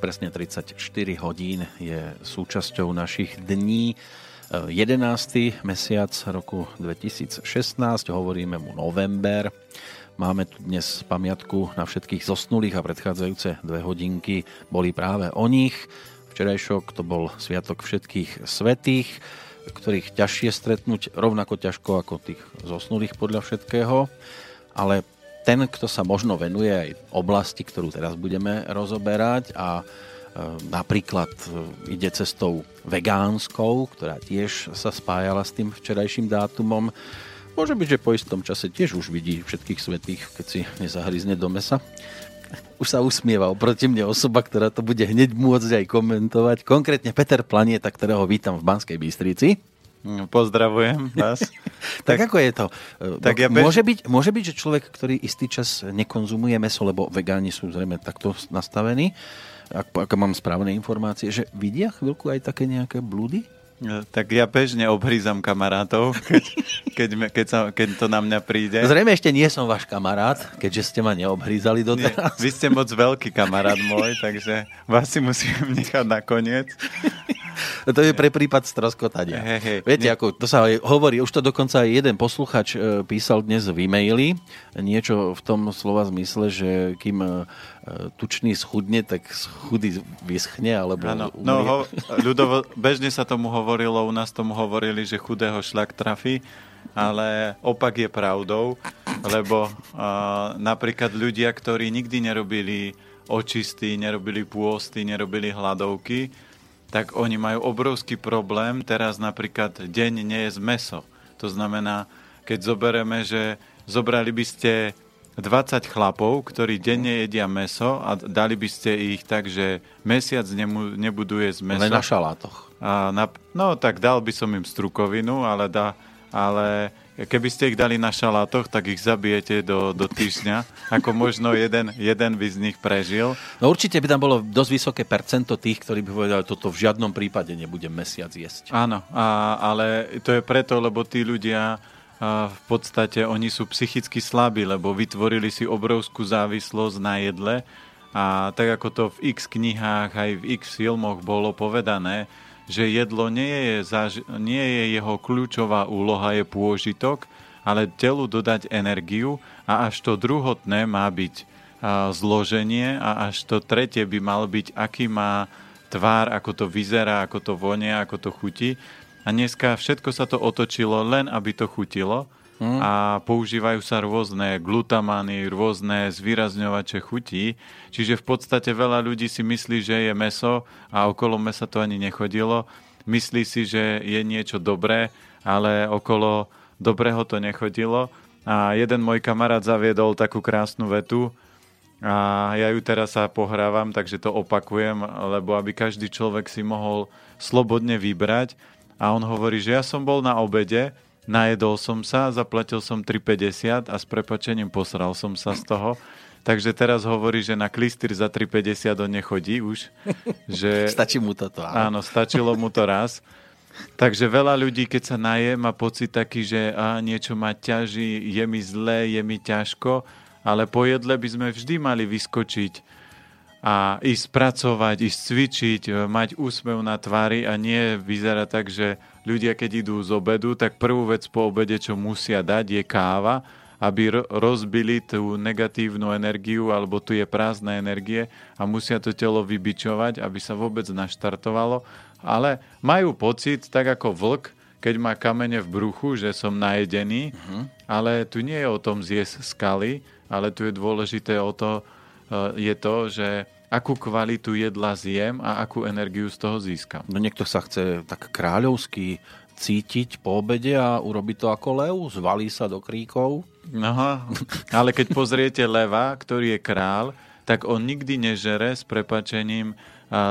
Presne 34 hodín je súčasťou našich dní. 11. mesiac roku 2016, hovoríme mu november. Máme tu dnes pamiatku na všetkých zosnulých a predchádzajúce dve hodinky boli práve o nich. Včerajšok to bol Sviatok všetkých svetých, ktorých ťažšie stretnúť, rovnako ťažko ako tých zosnulých podľa všetkého. Ale ten, kto sa možno venuje aj oblasti, ktorú teraz budeme rozoberať a e, napríklad e, ide cestou vegánskou, ktorá tiež sa spájala s tým včerajším dátumom. Môže byť, že po istom čase tiež už vidí všetkých svetých, keď si nezahryzne do mesa. Už sa usmieva oproti mne osoba, ktorá to bude hneď môcť aj komentovať. Konkrétne Peter Planieta, ktorého vítam v Banskej Bystrici. Pozdravujem vás. tak, tak ako je to? Tak ja bež... môže, byť, môže byť, že človek, ktorý istý čas nekonzumuje meso, lebo vegáni sú zrejme takto nastavení, ak, ak mám správne informácie, že vidia chvíľku aj také nejaké blúdy? No, tak ja bežne obhrízam kamarátov, keď, keď, keď, sa, keď to na mňa príde. Zrejme ešte nie som váš kamarát, keďže ste ma neobhrízali doteraz. Nie, vy ste moc veľký kamarát môj, takže vás si musím nechať nakoniec. to je pre prípad stroskotania. Hey, hey, Viete, nie. ako to sa hovorí, už to dokonca aj jeden posluchač e, písal dnes v e-maili, niečo v tom slova zmysle, že kým e, tučný schudne, tak chudý vyschne, alebo ano. No, ho, ľudovo, bežne sa tomu hovorilo, u nás tomu hovorili, že chudého šľak trafí, ale opak je pravdou, lebo uh, napríklad ľudia, ktorí nikdy nerobili očisty, nerobili pôsty, nerobili hladovky, tak oni majú obrovský problém. Teraz napríklad deň nie je z meso. To znamená, keď zoberieme, že zobrali by ste 20 chlapov, ktorí denne jedia meso a dali by ste ich tak, že mesiac nemu, nebuduje z meso. Len na šalátoch. A na, no tak dal by som im strukovinu, ale, dá, ale keby ste ich dali na šalátoch, tak ich zabijete do, do týždňa. Ako možno jeden, jeden by z nich prežil. No určite by tam bolo dosť vysoké percento tých, ktorí by povedali, toto v žiadnom prípade nebudem mesiac jesť. Áno, a, ale to je preto, lebo tí ľudia v podstate oni sú psychicky slabí, lebo vytvorili si obrovskú závislosť na jedle a tak ako to v x knihách aj v x filmoch bolo povedané, že jedlo nie je, zaž- nie je jeho kľúčová úloha, je pôžitok, ale telu dodať energiu a až to druhotné má byť a, zloženie a až to tretie by mal byť, aký má tvár, ako to vyzerá, ako to vonia, ako to chutí. A dneska všetko sa to otočilo len, aby to chutilo hmm. a používajú sa rôzne glutamány, rôzne zvýrazňovače chutí. Čiže v podstate veľa ľudí si myslí, že je meso a okolo mesa to ani nechodilo. Myslí si, že je niečo dobré, ale okolo dobrého to nechodilo. A jeden môj kamarát zaviedol takú krásnu vetu, a ja ju teraz sa pohrávam, takže to opakujem, lebo aby každý človek si mohol slobodne vybrať, a on hovorí, že ja som bol na obede, najedol som sa, zaplatil som 3,50 a s prepačením posral som sa z toho. Takže teraz hovorí, že na klistýr za 3,50 on nechodí už. Že, Stačí mu toto. Áno. áno, stačilo mu to raz. Takže veľa ľudí, keď sa naje, má pocit taký, že á, niečo ma ťaží, je mi zlé, je mi ťažko, ale po jedle by sme vždy mali vyskočiť a ísť pracovať, ísť cvičiť, e, mať úsmev na tvári a nie vyzerá tak, že ľudia, keď idú z obedu, tak prvú vec po obede, čo musia dať, je káva, aby rozbili tú negatívnu energiu alebo tu je prázdne energie a musia to telo vybičovať, aby sa vôbec naštartovalo. Ale majú pocit, tak ako vlk, keď má kamene v bruchu, že som najedený, uh-huh. ale tu nie je o tom zjesť skaly, ale tu je dôležité o to, je to, že akú kvalitu jedla zjem a akú energiu z toho získam. No niekto sa chce tak kráľovsky cítiť po obede a urobiť to ako lev, zvalí sa do kríkov. Aha, ale keď pozriete leva, ktorý je král, tak on nikdy nežere s prepačením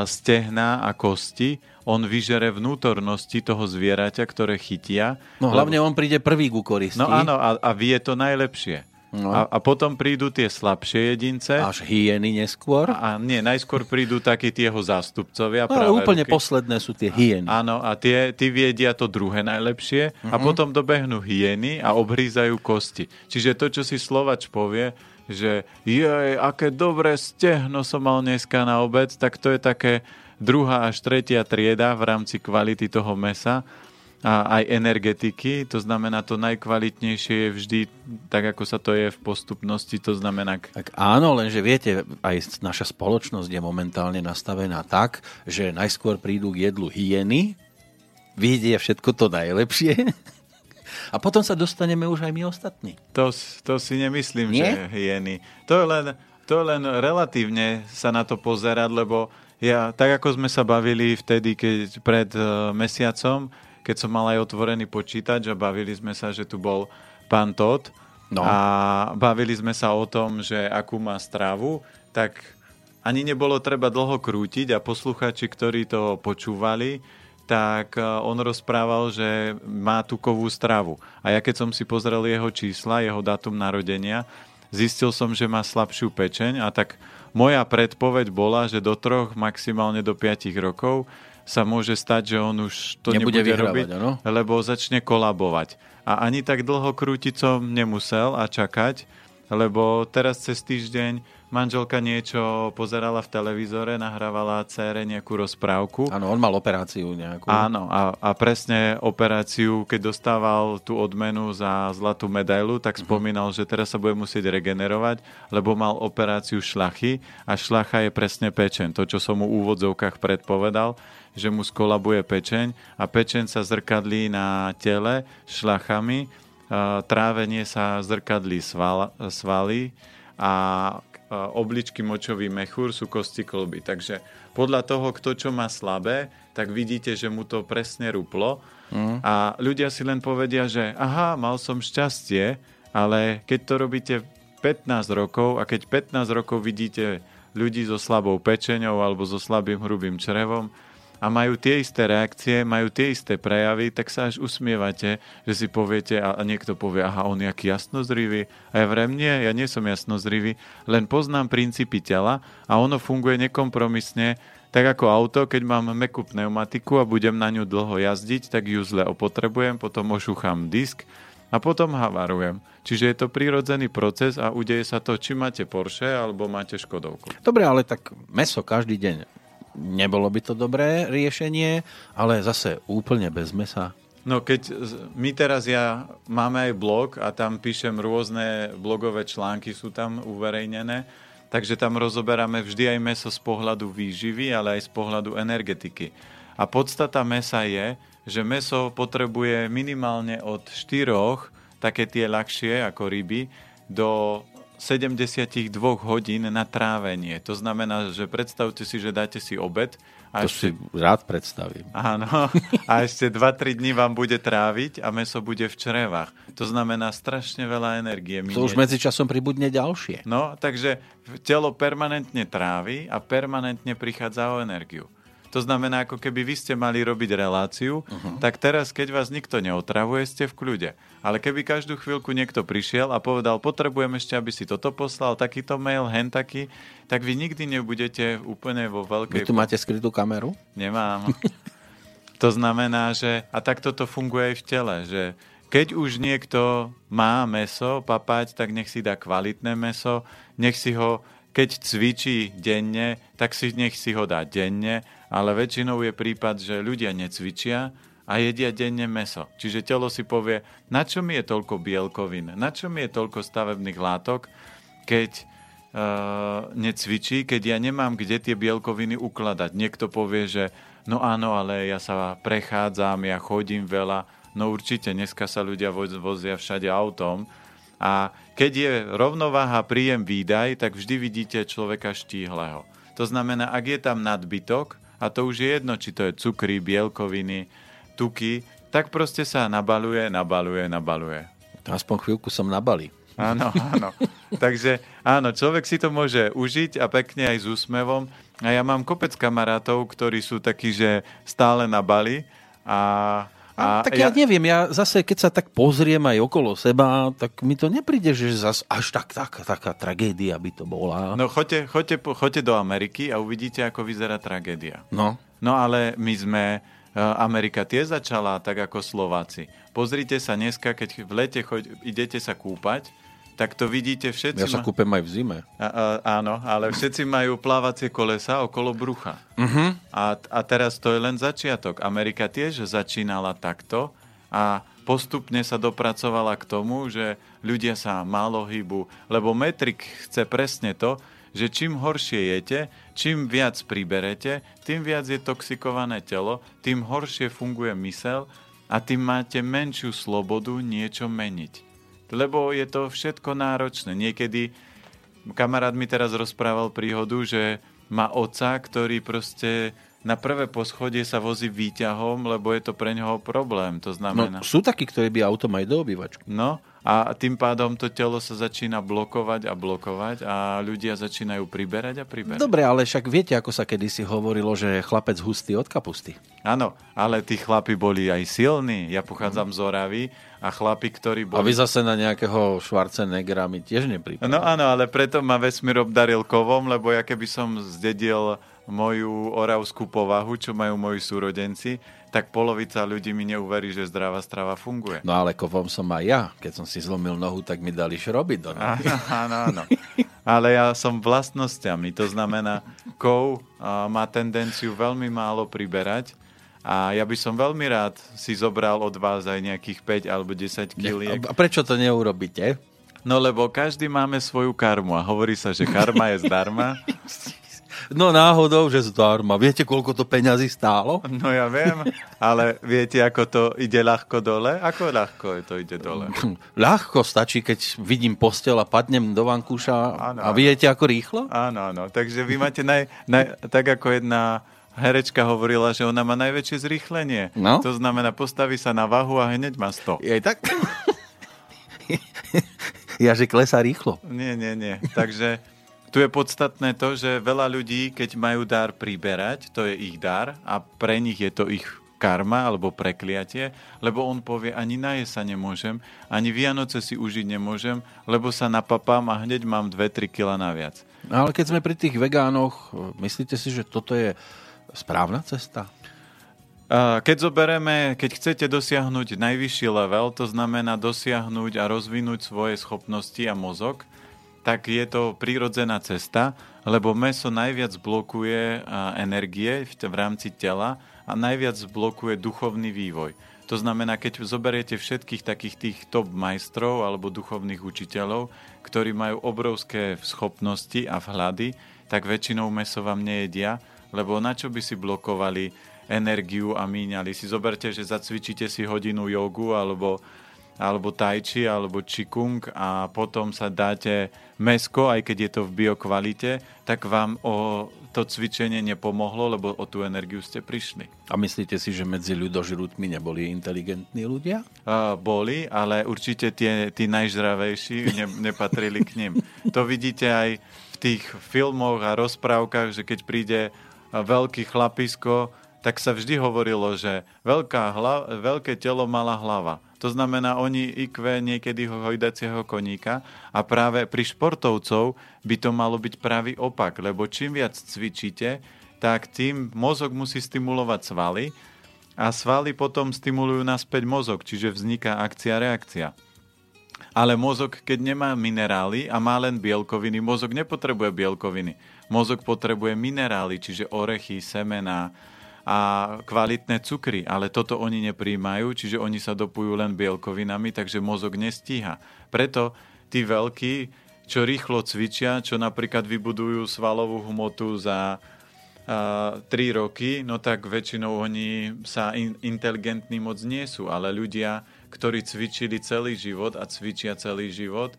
stehna a kosti, on vyžere vnútornosti toho zvieraťa, ktoré chytia. No hlavne lebo... on príde prvý ku koristi. No áno, a, a vie to najlepšie. No. A, a potom prídu tie slabšie jedince. Až hyeny neskôr? A, a nie, najskôr prídu takí tie jeho zástupcovia. No, ale úplne ruky. posledné sú tie hyeny. Áno, a tie, tí viedia to druhé najlepšie uh-huh. a mhm. potom dobehnú hyeny a obhrízajú kosti. Čiže to, čo si Slovač povie, že jej, aké dobré stehno som mal dneska na obec, tak to je také druhá až tretia trieda v rámci kvality toho mesa a aj energetiky, to znamená to najkvalitnejšie je vždy tak, ako sa to je v postupnosti, to znamená... Tak áno, lenže viete, aj naša spoločnosť je momentálne nastavená tak, že najskôr prídu k jedlu hyeny, vidia všetko to najlepšie a potom sa dostaneme už aj my ostatní. To, to si nemyslím, Nie? že hyeny. To je len, to je len relatívne sa na to pozerať, lebo ja, tak ako sme sa bavili vtedy, keď pred uh, mesiacom, keď som mal aj otvorený počítač a bavili sme sa, že tu bol pán Todd no. a bavili sme sa o tom, že akú má stravu, tak ani nebolo treba dlho krútiť a posluchači, ktorí to počúvali, tak e, on rozprával, že má tukovú stravu. A ja keď som si pozrel jeho čísla, jeho dátum narodenia, zistil som, že má slabšiu pečeň a tak moja predpoveď bola, že do troch, maximálne do 5 rokov sa môže stať, že on už to nebude, nebude robiť, ano? lebo začne kolabovať. A ani tak dlho krútiť som nemusel a čakať, lebo teraz cez týždeň manželka niečo pozerala v televízore, nahrávala cére nejakú rozprávku. Áno, on mal operáciu nejakú. Áno, a, a presne operáciu, keď dostával tú odmenu za zlatú medailu, tak uh-huh. spomínal, že teraz sa bude musieť regenerovať, lebo mal operáciu šlachy a šlacha je presne pečen. To, čo som mu v úvodzovkách predpovedal, že mu skolabuje pečeň a pečeň sa zrkadlí na tele šlachami, trávenie sa zrkadlí sval, svaly a obličky močový mechúr sú kosti klby. Takže podľa toho, kto čo má slabé, tak vidíte, že mu to presne ruplo. Mm. A ľudia si len povedia, že aha, mal som šťastie, ale keď to robíte 15 rokov a keď 15 rokov vidíte ľudí so slabou pečeňou alebo so slabým hrubým črevom, a majú tie isté reakcie, majú tie isté prejavy, tak sa až usmievate, že si poviete a, niekto povie, aha, on je aký jasnozrivý. A ja vrem, nie, ja nie som jasnozrivý, len poznám princípy tela a ono funguje nekompromisne, tak ako auto, keď mám mekú pneumatiku a budem na ňu dlho jazdiť, tak ju zle opotrebujem, potom ošúcham disk a potom havarujem. Čiže je to prírodzený proces a udeje sa to, či máte Porsche alebo máte Škodovku. Dobre, ale tak meso každý deň nebolo by to dobré riešenie, ale zase úplne bez mesa. No keď my teraz ja máme aj blog a tam píšem rôzne blogové články, sú tam uverejnené, takže tam rozoberáme vždy aj meso z pohľadu výživy, ale aj z pohľadu energetiky. A podstata mesa je, že meso potrebuje minimálne od 4, také tie ľahšie ako ryby, do 72 hodín na trávenie. To znamená, že predstavte si, že dáte si obed. A to ešte... si rád predstavím. Áno. A ešte 2-3 dní vám bude tráviť a meso bude v črevách. To znamená strašne veľa energie. To už medzičasom pribudne ďalšie. No, takže telo permanentne trávi a permanentne prichádza o energiu. To znamená, ako keby vy ste mali robiť reláciu, uh-huh. tak teraz, keď vás nikto neotravuje, ste v kľude. Ale keby každú chvíľku niekto prišiel a povedal, potrebujem ešte, aby si toto poslal, takýto mail, hen taký, tak vy nikdy nebudete úplne vo veľkej... Vy tu máte skrytú kameru? Nemám. to znamená, že... A takto to funguje aj v tele, že keď už niekto má meso papať, tak nech si dá kvalitné meso, nech si ho, keď cvičí denne, tak si nech si ho dá denne ale väčšinou je prípad, že ľudia necvičia a jedia denne meso. Čiže telo si povie, na čo mi je toľko bielkovín, na čo mi je toľko stavebných látok, keď uh, necvičí, keď ja nemám kde tie bielkoviny ukladať. Niekto povie, že no áno, ale ja sa prechádzam, ja chodím veľa. No určite, dneska sa ľudia vozia všade autom. A keď je rovnováha príjem výdaj, tak vždy vidíte človeka štíhleho. To znamená, ak je tam nadbytok, a to už je jedno, či to je cukry, bielkoviny, tuky, tak proste sa nabaluje, nabaluje, nabaluje. Aspoň chvíľku som nabali. Áno, áno. Takže áno, človek si to môže užiť a pekne aj s úsmevom. A ja mám kopec kamarátov, ktorí sú takí, že stále na Bali a, a tak ja, ja neviem, ja zase, keď sa tak pozriem aj okolo seba, tak mi to nepríde, že zase až tak, tak, taká tragédia by to bola. No choďte, choďte, choďte do Ameriky a uvidíte, ako vyzerá tragédia. No. No ale my sme, e, Amerika tiež začala tak ako Slováci. Pozrite sa dneska, keď v lete choď, idete sa kúpať, tak to vidíte všetci. Ja sa kúpem aj v zime. A, a, áno, ale všetci majú plávacie kolesa okolo brucha. Uh-huh. A, a teraz to je len začiatok. Amerika tiež začínala takto a postupne sa dopracovala k tomu, že ľudia sa málo hýbu, lebo metrik chce presne to, že čím horšie jete, čím viac priberete, tým viac je toxikované telo, tým horšie funguje mysel a tým máte menšiu slobodu niečo meniť lebo je to všetko náročné. Niekedy kamarát mi teraz rozprával príhodu, že má oca, ktorý proste na prvé poschodie sa vozí výťahom, lebo je to pre neho problém. To znamená... No, sú takí, ktorí by auto mali do obývačky. No, a tým pádom to telo sa začína blokovať a blokovať a ľudia začínajú priberať a priberať. Dobre, ale však viete, ako sa kedysi hovorilo, že chlapec hustý od kapusty. Áno, ale tí chlapi boli aj silní. Ja pochádzam mm. z Oravy a chlapi, ktorí boli... A vy zase na nejakého Schwarzeneggera mi tiež nepripadá. No áno, ale preto ma vesmír obdaril kovom, lebo ja keby som zdedil moju oravskú povahu, čo majú moji súrodenci, tak polovica ľudí mi neuverí, že zdravá strava funguje. No ale kovom som aj ja. Keď som si zlomil nohu, tak mi dali šrobiť do nohy. Áno, áno, áno. Ale ja som vlastnosťami. To znamená, kov má tendenciu veľmi málo priberať a ja by som veľmi rád si zobral od vás aj nejakých 5 alebo 10 kiliek. A prečo to neurobíte? No lebo každý máme svoju karmu a hovorí sa, že karma je zdarma. No náhodou, že zdarma. Viete, koľko to peňazí stálo? No ja viem, ale viete, ako to ide ľahko dole? Ako ľahko to ide dole? Ľahko stačí, keď vidím postel a padnem do vankúša ano, a viete, ako rýchlo? Áno, áno. Takže vy máte naj, naj, tak ako jedna herečka hovorila, že ona má najväčšie zrýchlenie. No? To znamená, postaví sa na vahu a hneď má 100. Je tak? ja, že klesá rýchlo. Nie, nie, nie. Takže tu je podstatné to, že veľa ľudí, keď majú dar priberať, to je ich dar a pre nich je to ich karma alebo prekliatie, lebo on povie, ani na sa nemôžem, ani Vianoce si užiť nemôžem, lebo sa napapám a hneď mám 2-3 kg naviac. No, ale keď sme pri tých vegánoch, myslíte si, že toto je správna cesta? Keď zoberieme, keď chcete dosiahnuť najvyšší level, to znamená dosiahnuť a rozvinúť svoje schopnosti a mozog, tak je to prírodzená cesta, lebo meso najviac blokuje energie v rámci tela a najviac blokuje duchovný vývoj. To znamená, keď zoberiete všetkých takých tých top majstrov alebo duchovných učiteľov, ktorí majú obrovské schopnosti a vhľady, tak väčšinou meso vám nejedia, lebo na čo by si blokovali energiu a míňali si. Zoberte, že zacvičíte si hodinu jogu alebo alebo tai chi, alebo čikung a potom sa dáte mesko, aj keď je to v biokvalite, tak vám o to cvičenie nepomohlo, lebo o tú energiu ste prišli. A myslíte si, že medzi ľudožrutmi neboli inteligentní ľudia? Uh, boli, ale určite tie, tí najžravejší ne, nepatrili k ním. To vidíte aj v tých filmoch a rozprávkach, že keď príde veľký chlapisko, tak sa vždy hovorilo, že veľká hla, veľké telo, malá hlava. To znamená, oni IQ niekedy hojdacieho koníka a práve pri športovcov by to malo byť pravý opak, lebo čím viac cvičíte, tak tým mozog musí stimulovať svaly a svaly potom stimulujú naspäť mozog, čiže vzniká akcia-reakcia. Ale mozog, keď nemá minerály a má len bielkoviny, mozog nepotrebuje bielkoviny. Mozog potrebuje minerály, čiže orechy, semená, a kvalitné cukry, ale toto oni nepríjmajú, čiže oni sa dopujú len bielkovinami, takže mozog nestíha. Preto tí veľkí, čo rýchlo cvičia, čo napríklad vybudujú svalovú hmotu za uh, 3 roky, no tak väčšinou oni sa in, inteligentní moc nie sú, ale ľudia, ktorí cvičili celý život a cvičia celý život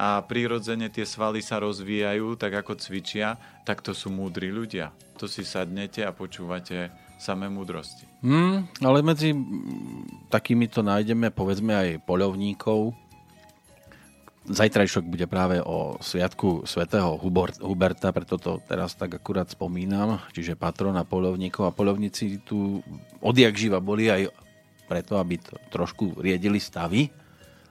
a prirodzene tie svaly sa rozvíjajú tak ako cvičia, tak to sú múdri ľudia. To si sadnete a počúvate samé múdrosti. Hmm, ale medzi takýmito nájdeme povedzme aj poľovníkov. Zajtrajšok bude práve o sviatku svätého Huberta, preto to teraz tak akurát spomínam, čiže patrona poľovníkov a poľovníci tu odjak živa boli aj preto, aby to trošku riedili stavy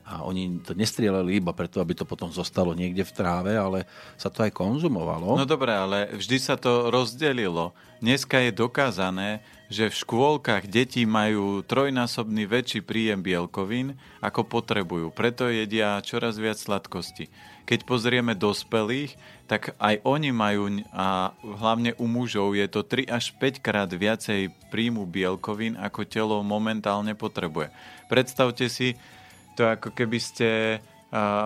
a oni to nestrieľali iba preto, aby to potom zostalo niekde v tráve, ale sa to aj konzumovalo. No dobre, ale vždy sa to rozdelilo. Dneska je dokázané, že v škôlkach deti majú trojnásobný väčší príjem bielkovín, ako potrebujú. Preto jedia čoraz viac sladkosti. Keď pozrieme dospelých, tak aj oni majú, a hlavne u mužov, je to 3 až 5 krát viacej príjmu bielkovín, ako telo momentálne potrebuje. Predstavte si, to ako keby ste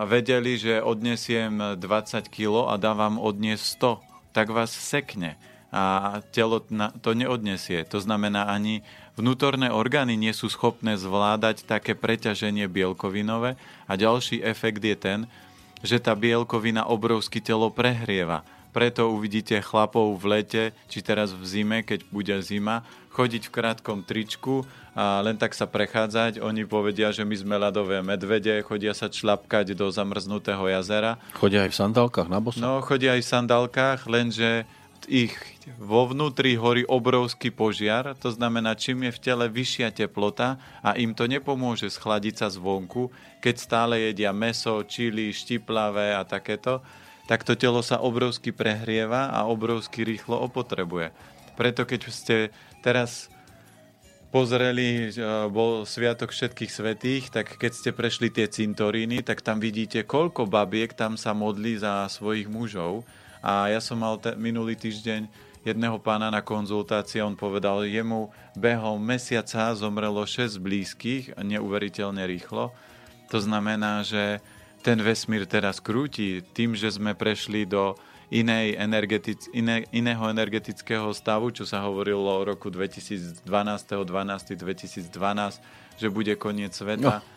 vedeli, že odnesiem 20 kg a dávam odniesť 100, tak vás sekne a telo to neodnesie. To znamená, ani vnútorné orgány nie sú schopné zvládať také preťaženie bielkovinové a ďalší efekt je ten, že tá bielkovina obrovsky telo prehrieva. Preto uvidíte chlapov v lete, či teraz v zime, keď bude zima, chodiť v krátkom tričku a len tak sa prechádzať. Oni povedia, že my sme ľadové medvede, chodia sa člapkať do zamrznutého jazera. Chodia aj v sandálkach na boso? No, chodia aj v sandálkach, lenže ich vo vnútri horí obrovský požiar, to znamená, čím je v tele vyššia teplota a im to nepomôže schladiť sa zvonku, keď stále jedia meso, čili, štiplavé a takéto, tak to telo sa obrovsky prehrieva a obrovsky rýchlo opotrebuje. Preto keď ste teraz pozreli, bol Sviatok všetkých svetých, tak keď ste prešli tie cintoríny, tak tam vidíte, koľko babiek tam sa modlí za svojich mužov. A ja som mal te, minulý týždeň jedného pána na konzultácii, on povedal, jemu behom mesiaca zomrelo 6 blízkych neuveriteľne rýchlo. To znamená, že ten vesmír teraz krúti tým, že sme prešli do inej energetic, iné, iného energetického stavu, čo sa hovorilo o roku 2012, 12, 2012, že bude koniec sveta. No,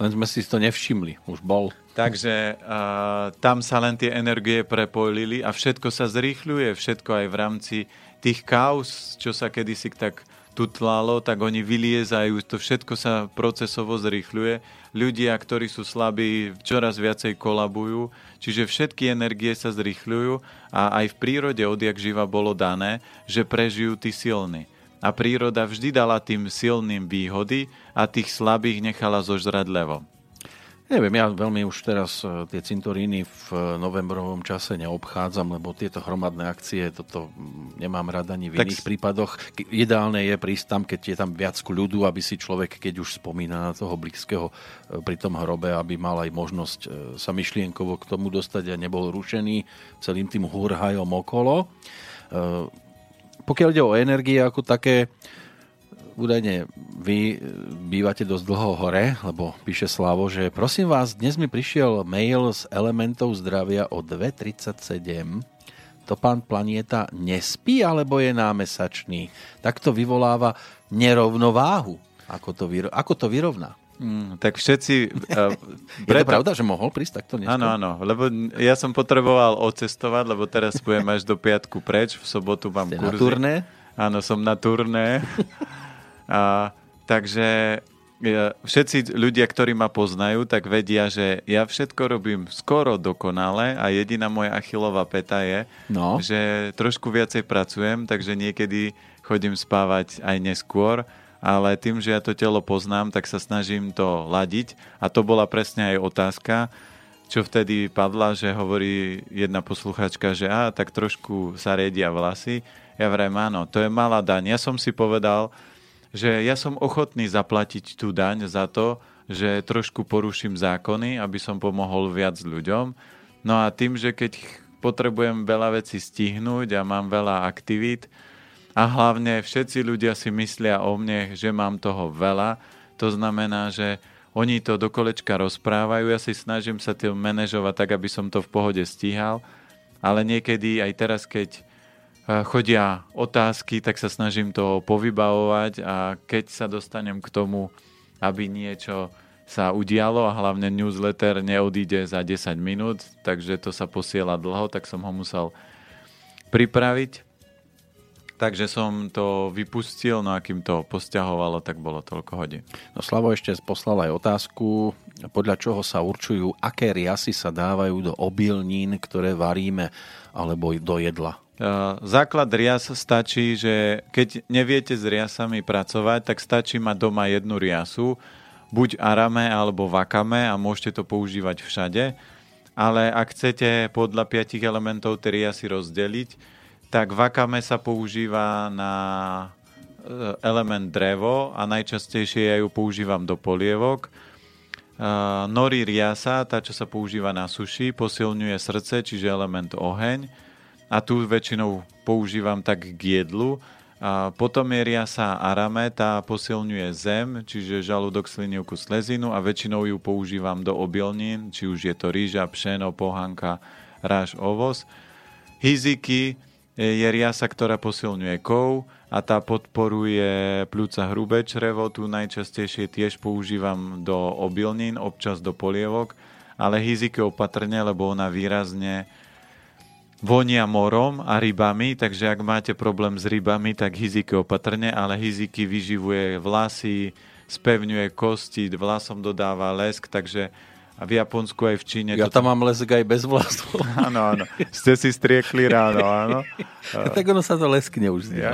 len sme si to nevšimli, už bol. Takže uh, tam sa len tie energie prepojili a všetko sa zrýchľuje, všetko aj v rámci tých kaos, čo sa kedysi tak tutlalo, tak oni vyliezajú, to všetko sa procesovo zrýchľuje. Ľudia, ktorí sú slabí, čoraz viacej kolabujú, čiže všetky energie sa zrýchľujú a aj v prírode odjak živa bolo dané, že prežijú tí silní. A príroda vždy dala tým silným výhody a tých slabých nechala zožrať levom. Neviem, ja veľmi už teraz e, tie cintoríny v e, novembrovom čase neobchádzam, lebo tieto hromadné akcie, toto nemám rada ani v tak... iných prípadoch. Ideálne je prísť tam, keď je tam viac ľudu, aby si človek, keď už spomína na toho blízkeho e, pri tom hrobe, aby mal aj možnosť sa myšlienkovo k tomu dostať a nebol rušený celým tým húrhajom okolo. Pokiaľ ide o energie ako také, údajne vy bývate dosť dlho hore, lebo píše Slavo, že prosím vás, dnes mi prišiel mail z elementov zdravia o 2.37. To pán Planieta nespí, alebo je námesačný? Tak to vyvoláva nerovnováhu. Ako to, vyro- ako to vyrovná? Mm, tak všetci... Uh, preto... Je to pravda, že mohol prísť takto neskôr? Áno, áno, lebo ja som potreboval odcestovať, lebo teraz budem až do piatku preč, v sobotu mám Ste kurzy. na turné? Áno, som na turné. A, takže ja, všetci ľudia, ktorí ma poznajú, tak vedia, že ja všetko robím skoro dokonale a jediná moja achilová peta je, no. že trošku viacej pracujem, takže niekedy chodím spávať aj neskôr, ale tým, že ja to telo poznám, tak sa snažím to ladiť a to bola presne aj otázka, čo vtedy padla, že hovorí jedna posluchačka, že a tak trošku sa riedia vlasy. Ja vrajím, áno, to je malá daň. Ja som si povedal, že ja som ochotný zaplatiť tú daň za to, že trošku poruším zákony, aby som pomohol viac ľuďom. No a tým, že keď potrebujem veľa vecí stihnúť a mám veľa aktivít a hlavne všetci ľudia si myslia o mne, že mám toho veľa, to znamená, že oni to do kolečka rozprávajú, ja si snažím sa tým manažovať tak, aby som to v pohode stíhal, ale niekedy aj teraz, keď chodia otázky, tak sa snažím to povybavovať a keď sa dostanem k tomu, aby niečo sa udialo a hlavne newsletter neodíde za 10 minút, takže to sa posiela dlho, tak som ho musel pripraviť. Takže som to vypustil, no a kým to posťahovalo, tak bolo toľko hodín. No Slavo ešte poslal aj otázku, podľa čoho sa určujú, aké riasy sa dávajú do obilnín, ktoré varíme, alebo do jedla. Základ rias stačí, že keď neviete s riasami pracovať, tak stačí mať doma jednu riasu, buď arame alebo vakame a môžete to používať všade. Ale ak chcete podľa piatich elementov tie riasy rozdeliť, tak vakame sa používa na e, element drevo a najčastejšie ja ju používam do polievok. Nori riasa, tá, čo sa používa na suši, posilňuje srdce, čiže element oheň a tu väčšinou používam tak k jedlu. A potom je riasa arame, tá posilňuje zem, čiže žalúdok, slinivku, slezinu a väčšinou ju používam do obilnín, či už je to rýža, pšeno, pohanka, ráž, ovoz. Hiziki je riasa, ktorá posilňuje kov a tá podporuje pľúca hrubé črevo, tu najčastejšie tiež používam do obilnín, občas do polievok, ale hiziky opatrne, lebo ona výrazne vonia morom a rybami, takže ak máte problém s rybami, tak hiziky opatrne, ale hiziky vyživuje vlasy, spevňuje kosti, vlasom dodáva lesk, takže a v Japonsku aj v Číne. Ja tam mám lesk aj bez vlasov. Áno, áno. Ste si striekli ráno, áno. tak ono sa to leskne už z ja?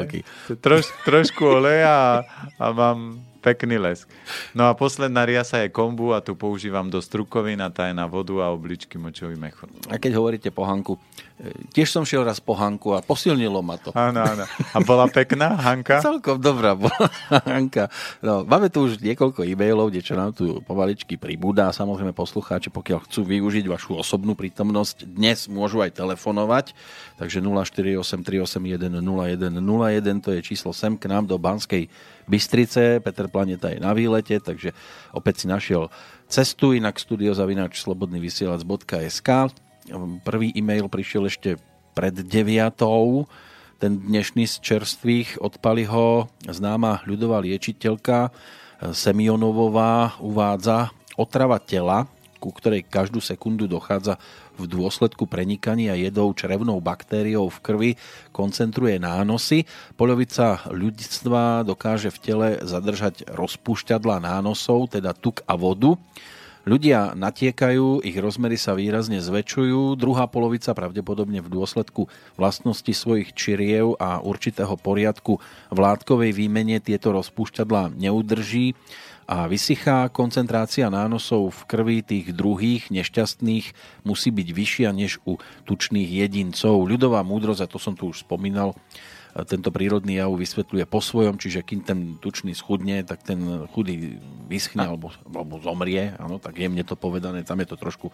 Troš, trošku oleja a, a mám Pekný lesk. No a posledná riasa je kombu a tu používam do strukovín a tá je na vodu a obličky močový mechúr. A keď hovoríte po Hanku, e, tiež som šiel raz po Hanku a posilnilo ma to. Áno, áno. A bola pekná Hanka? Celkom dobrá bola Hanka. No, máme tu už niekoľko e-mailov, kde čo nám tu pomaličky pribúda. Samozrejme poslucháči, pokiaľ chcú využiť vašu osobnú prítomnosť, dnes môžu aj telefonovať. Takže 048 381 0101 to je číslo sem k nám do Banskej Bystrice. Peter Planeta je na výlete, takže opäť si našiel cestu, inak studiozavinač slobodnyvysielac.sk Prvý e-mail prišiel ešte pred deviatou, ten dnešný z čerstvých od Paliho, známa ľudová liečiteľka Semionovová uvádza otrava tela, ku ktorej každú sekundu dochádza v dôsledku prenikania jedou črevnou baktériou v krvi koncentruje nánosy. Polovica ľudstva dokáže v tele zadržať rozpúšťadla nánosov, teda tuk a vodu. Ľudia natiekajú, ich rozmery sa výrazne zväčšujú, druhá polovica pravdepodobne v dôsledku vlastnosti svojich čiriev a určitého poriadku v látkovej výmene tieto rozpúšťadlá neudrží a vysychá. Koncentrácia nánosov v krvi tých druhých nešťastných musí byť vyššia než u tučných jedincov. Ľudová múdrosť, a to som tu už spomínal, tento prírodný jav vysvetľuje po svojom, čiže kým ten tučný schudne, tak ten chudý vyschne alebo, alebo zomrie, áno, tak jemne to povedané, tam je to trošku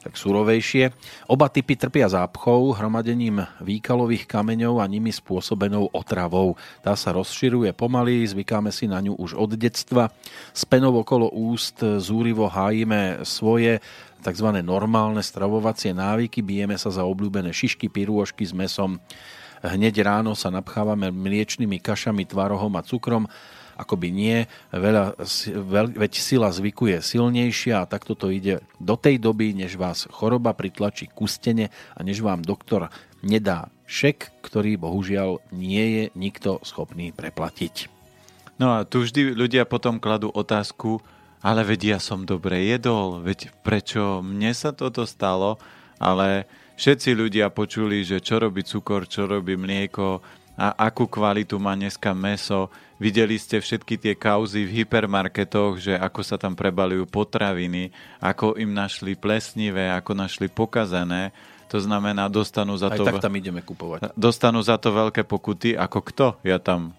tak surovejšie. Oba typy trpia zápchou, hromadením výkalových kameňov a nimi spôsobenou otravou. Tá sa rozširuje pomaly, zvykáme si na ňu už od detstva. S penou okolo úst zúrivo hájime svoje tzv. normálne stravovacie návyky, bijeme sa za obľúbené šišky, pirôžky s mesom, hneď ráno sa napchávame mliečnými kašami, tvarohom a cukrom, ako by nie, veľa, veľ, veď sila zvyku je silnejšia a takto to ide do tej doby, než vás choroba pritlačí k stene a než vám doktor nedá šek, ktorý bohužiaľ nie je nikto schopný preplatiť. No a tu vždy ľudia potom kladú otázku, ale vedia ja som dobre jedol, veď prečo mne sa toto stalo, ale všetci ľudia počuli, že čo robí cukor, čo robí mlieko a akú kvalitu má dneska meso. Videli ste všetky tie kauzy v hypermarketoch, že ako sa tam prebalujú potraviny, ako im našli plesnivé, ako našli pokazané. To znamená, dostanú za Aj to... tak tam ideme kupovať. Dostanú za to veľké pokuty. Ako kto? Ja tam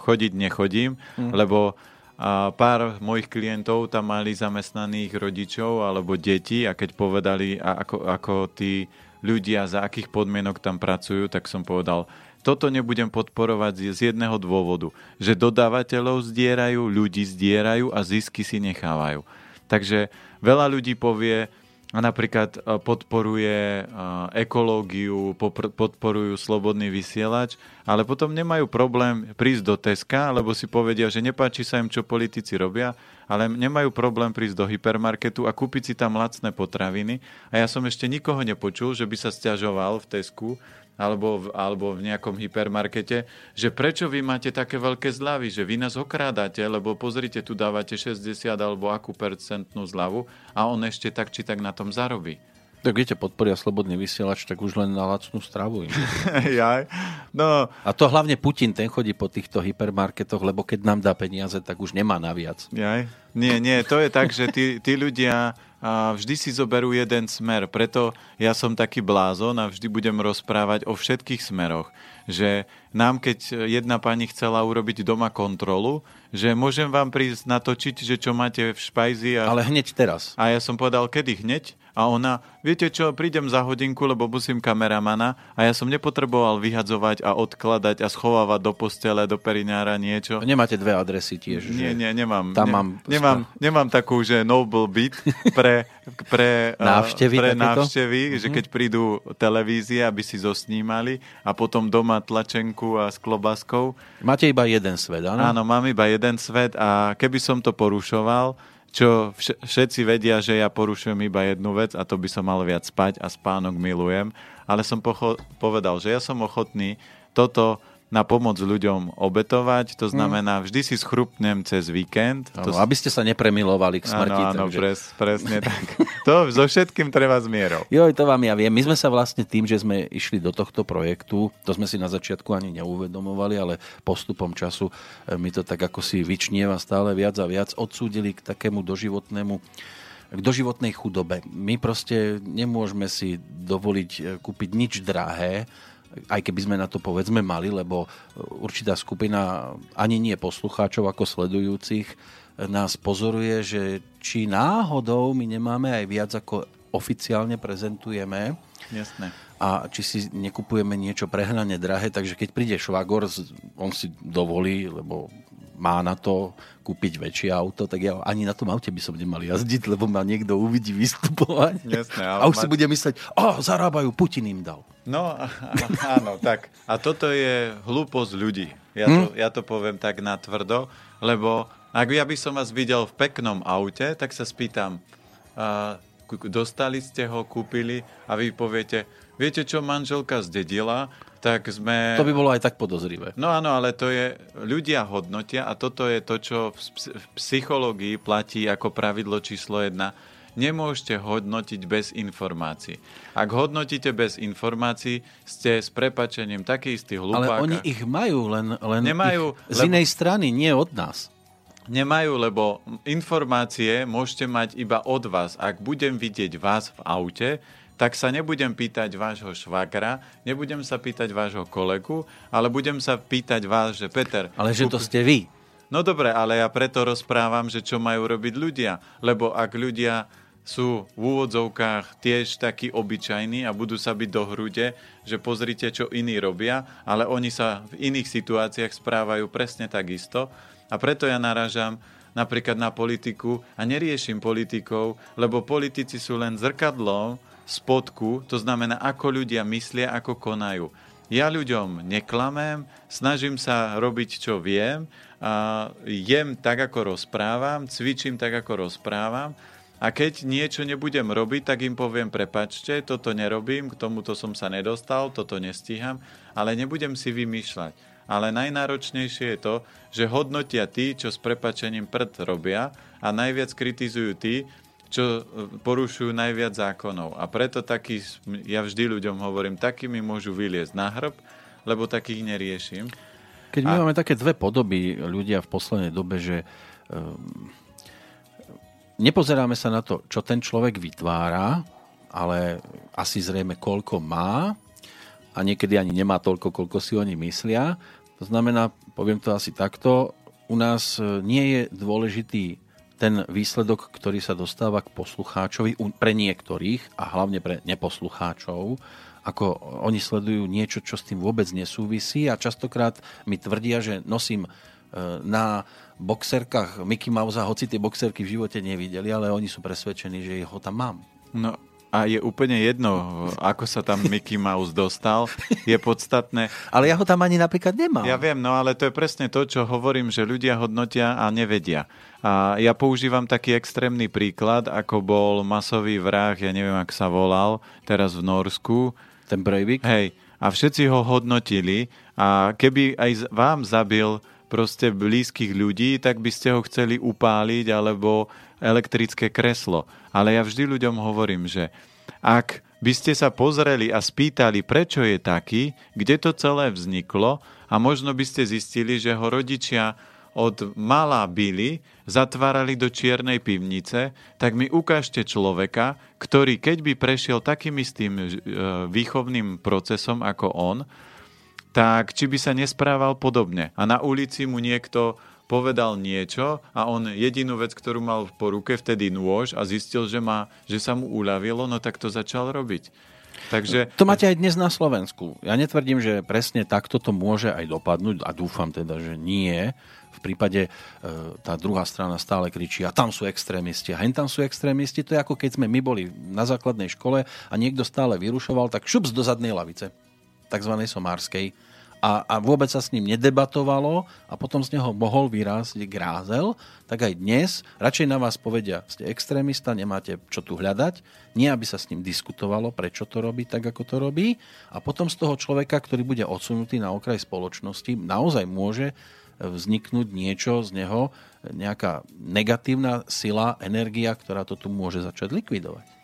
chodiť nechodím, mm. lebo a pár mojich klientov tam mali zamestnaných rodičov alebo deti a keď povedali, ako, ako tí ľudia, za akých podmienok tam pracujú, tak som povedal, toto nebudem podporovať z jedného dôvodu, že dodávateľov zdierajú, ľudí zdierajú a zisky si nechávajú. Takže veľa ľudí povie, a napríklad e, podporuje e, ekológiu, podporujú slobodný vysielač, ale potom nemajú problém prísť do Teska, lebo si povedia, že nepáči sa im, čo politici robia, ale nemajú problém prísť do hypermarketu a kúpiť si tam lacné potraviny. A ja som ešte nikoho nepočul, že by sa stiažoval v Tesku, alebo alebo v nejakom hypermarkete, že prečo vy máte také veľké zľavy, že vy nás okrádate, lebo pozrite, tu dávate 60 alebo akú percentnú zľavu a on ešte tak či tak na tom zarobí. Tak viete, podporia slobodný vysielač, tak už len na lacnú stravu. Jaj. No. A to hlavne Putin, ten chodí po týchto hypermarketoch, lebo keď nám dá peniaze, tak už nemá naviac. Jaj. Nie, nie, to je tak, že tí, tí ľudia vždy si zoberú jeden smer. Preto ja som taký blázon a vždy budem rozprávať o všetkých smeroch. Že nám, keď jedna pani chcela urobiť doma kontrolu, že môžem vám prísť natočiť, že čo máte v špajzi. A... Ale hneď teraz. A ja som povedal, kedy hneď? A ona, viete čo, prídem za hodinku, lebo musím kameramana a ja som nepotreboval vyhadzovať a odkladať a schovávať do postele, do periňára niečo. Nemáte dve adresy tiež, Nie, nie, nemám. Tam ne, mám... Nemám, nemám takú, že noble byt pre, pre návštevy, pre návštevy že keď prídu televízie, aby si zosnímali a potom doma tlačenku a s klobaskou. Máte iba jeden svet, áno? Áno, mám iba jeden svet a keby som to porušoval, čo všetci vedia, že ja porušujem iba jednu vec a to by som mal viac spať a spánok milujem, ale som pocho- povedal, že ja som ochotný toto na pomoc ľuďom obetovať, to znamená, vždy si schrupnem cez víkend. to... aby ste sa nepremilovali k smrti. Áno, takže... pres, presne tak. To so všetkým treba zmierou. Jo, to vám ja viem. My sme sa vlastne tým, že sme išli do tohto projektu, to sme si na začiatku ani neuvedomovali, ale postupom času e, mi to tak ako si vyčnieva stále viac a viac, odsúdili k takému doživotnému k doživotnej chudobe. My proste nemôžeme si dovoliť e, kúpiť nič drahé, aj keby sme na to povedzme mali, lebo určitá skupina ani nie poslucháčov ako sledujúcich nás pozoruje, že či náhodou my nemáme aj viac ako oficiálne prezentujeme. Jasné. A či si nekupujeme niečo prehnane drahé, takže keď príde švagor, on si dovolí, lebo má na to kúpiť väčšie auto, tak ja ani na tom aute by som nemal jazdiť, lebo ma niekto uvidí vystupovať. Jasné, ale a už ma... si bude mysleť, o, zarábajú, Putin im dal. No, áno, tak. A toto je hlúposť ľudí. Ja to, hm? ja to poviem tak natvrdo, lebo ak ja by som vás videl v peknom aute, tak sa spýtam, uh, dostali ste ho, kúpili a vy poviete, viete čo manželka zdedila, tak sme... To by bolo aj tak podozrivé. No áno, ale to je... Ľudia hodnotia a toto je to, čo v psychológii platí ako pravidlo číslo jedna. Nemôžete hodnotiť bez informácií. Ak hodnotíte bez informácií, ste s prepačením taký istý hlupák. Ale oni ich majú, len, len Nemajú, ich z lebo... inej strany, nie od nás. Nemajú, lebo informácie môžete mať iba od vás. Ak budem vidieť vás v aute, tak sa nebudem pýtať vášho švagra, nebudem sa pýtať vášho kolegu, ale budem sa pýtať vás, že Peter... Ale že to ste vy. No dobre, ale ja preto rozprávam, že čo majú robiť ľudia. Lebo ak ľudia sú v úvodzovkách tiež takí obyčajní a budú sa byť do hrude, že pozrite, čo iní robia, ale oni sa v iných situáciách správajú presne takisto. A preto ja naražam napríklad na politiku a neriešim politikov, lebo politici sú len zrkadlom spodku, to znamená, ako ľudia myslia, ako konajú. Ja ľuďom neklamem, snažím sa robiť, čo viem, a jem tak, ako rozprávam, cvičím tak, ako rozprávam a keď niečo nebudem robiť, tak im poviem, prepačte, toto nerobím, k tomuto som sa nedostal, toto nestíham, ale nebudem si vymýšľať. Ale najnáročnejšie je to, že hodnotia tí, čo s prepačením prd robia a najviac kritizujú tí, čo e, porušujú najviac zákonov. A preto taký, ja vždy ľuďom hovorím, takí mi môžu vyliezť na hrb, lebo takých neriešim. Keď my a... máme také dve podoby ľudia v poslednej dobe, že um, nepozeráme sa na to, čo ten človek vytvára, ale asi zrejme koľko má a niekedy ani nemá toľko, koľko si oni myslia. To znamená, poviem to asi takto, u nás e, nie je dôležitý ten výsledok, ktorý sa dostáva k poslucháčovi pre niektorých a hlavne pre neposlucháčov, ako oni sledujú niečo, čo s tým vôbec nesúvisí a častokrát mi tvrdia, že nosím e, na boxerkách Mickey Mouse, hoci tie boxerky v živote nevideli, ale oni sú presvedčení, že ho tam mám. No a je úplne jedno, ako sa tam Mickey Mouse dostal. Je podstatné... Ale ja ho tam ani napríklad nemám. Ja viem, no ale to je presne to, čo hovorím, že ľudia hodnotia a nevedia. A ja používam taký extrémny príklad, ako bol masový vrah, ja neviem, ak sa volal, teraz v Norsku. Ten Breivik? Hej. A všetci ho hodnotili a keby aj vám zabil proste blízkych ľudí, tak by ste ho chceli upáliť alebo elektrické kreslo. Ale ja vždy ľuďom hovorím, že ak by ste sa pozreli a spýtali, prečo je taký, kde to celé vzniklo a možno by ste zistili, že ho rodičia od malá byli, zatvárali do čiernej pivnice, tak mi ukážte človeka, ktorý keď by prešiel takým istým e, výchovným procesom ako on, tak či by sa nesprával podobne. A na ulici mu niekto povedal niečo a on jedinú vec, ktorú mal po ruke, vtedy nôž a zistil, že, má, že sa mu uľavilo, no tak to začal robiť. Takže... To máte aj dnes na Slovensku. Ja netvrdím, že presne takto to môže aj dopadnúť a dúfam teda, že nie. V prípade e, tá druhá strana stále kričí a tam sú extrémisti a hen tam sú extrémisti. To je ako keď sme my boli na základnej škole a niekto stále vyrušoval, tak šups do zadnej lavice, takzvanej somárskej a, a vôbec sa s ním nedebatovalo a potom z neho mohol vyrásť grázel, tak aj dnes radšej na vás povedia, ste extrémista, nemáte čo tu hľadať, nie aby sa s ním diskutovalo, prečo to robí tak, ako to robí a potom z toho človeka, ktorý bude odsunutý na okraj spoločnosti, naozaj môže vzniknúť niečo z neho, nejaká negatívna sila, energia, ktorá to tu môže začať likvidovať.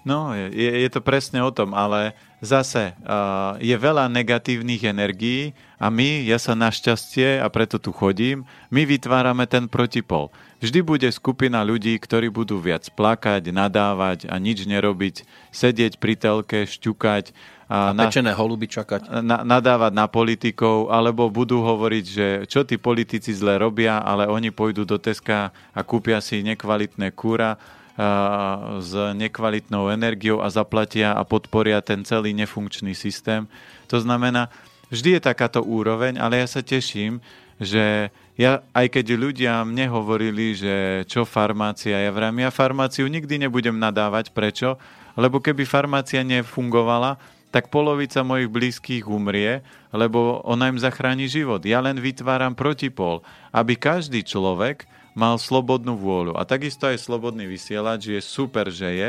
No, je, je to presne o tom, ale zase uh, je veľa negatívnych energií a my, ja sa našťastie, a preto tu chodím, my vytvárame ten protipol. Vždy bude skupina ľudí, ktorí budú viac plakať, nadávať a nič nerobiť, sedieť pri telke, šťukať, a na pečené holuby čakať. Na, nadávať na politikov, alebo budú hovoriť, že čo tí politici zle robia, ale oni pôjdu do Teska a kúpia si nekvalitné kúra s nekvalitnou energiou a zaplatia a podporia ten celý nefunkčný systém. To znamená, vždy je takáto úroveň, ale ja sa teším, že ja, aj keď ľudia mne hovorili, že čo farmácia, ja vrám, ja farmáciu nikdy nebudem nadávať. Prečo? Lebo keby farmácia nefungovala, tak polovica mojich blízkych umrie, lebo ona im zachráni život. Ja len vytváram protipol, aby každý človek mal slobodnú vôľu. A takisto aj slobodný vysielač je super, že je,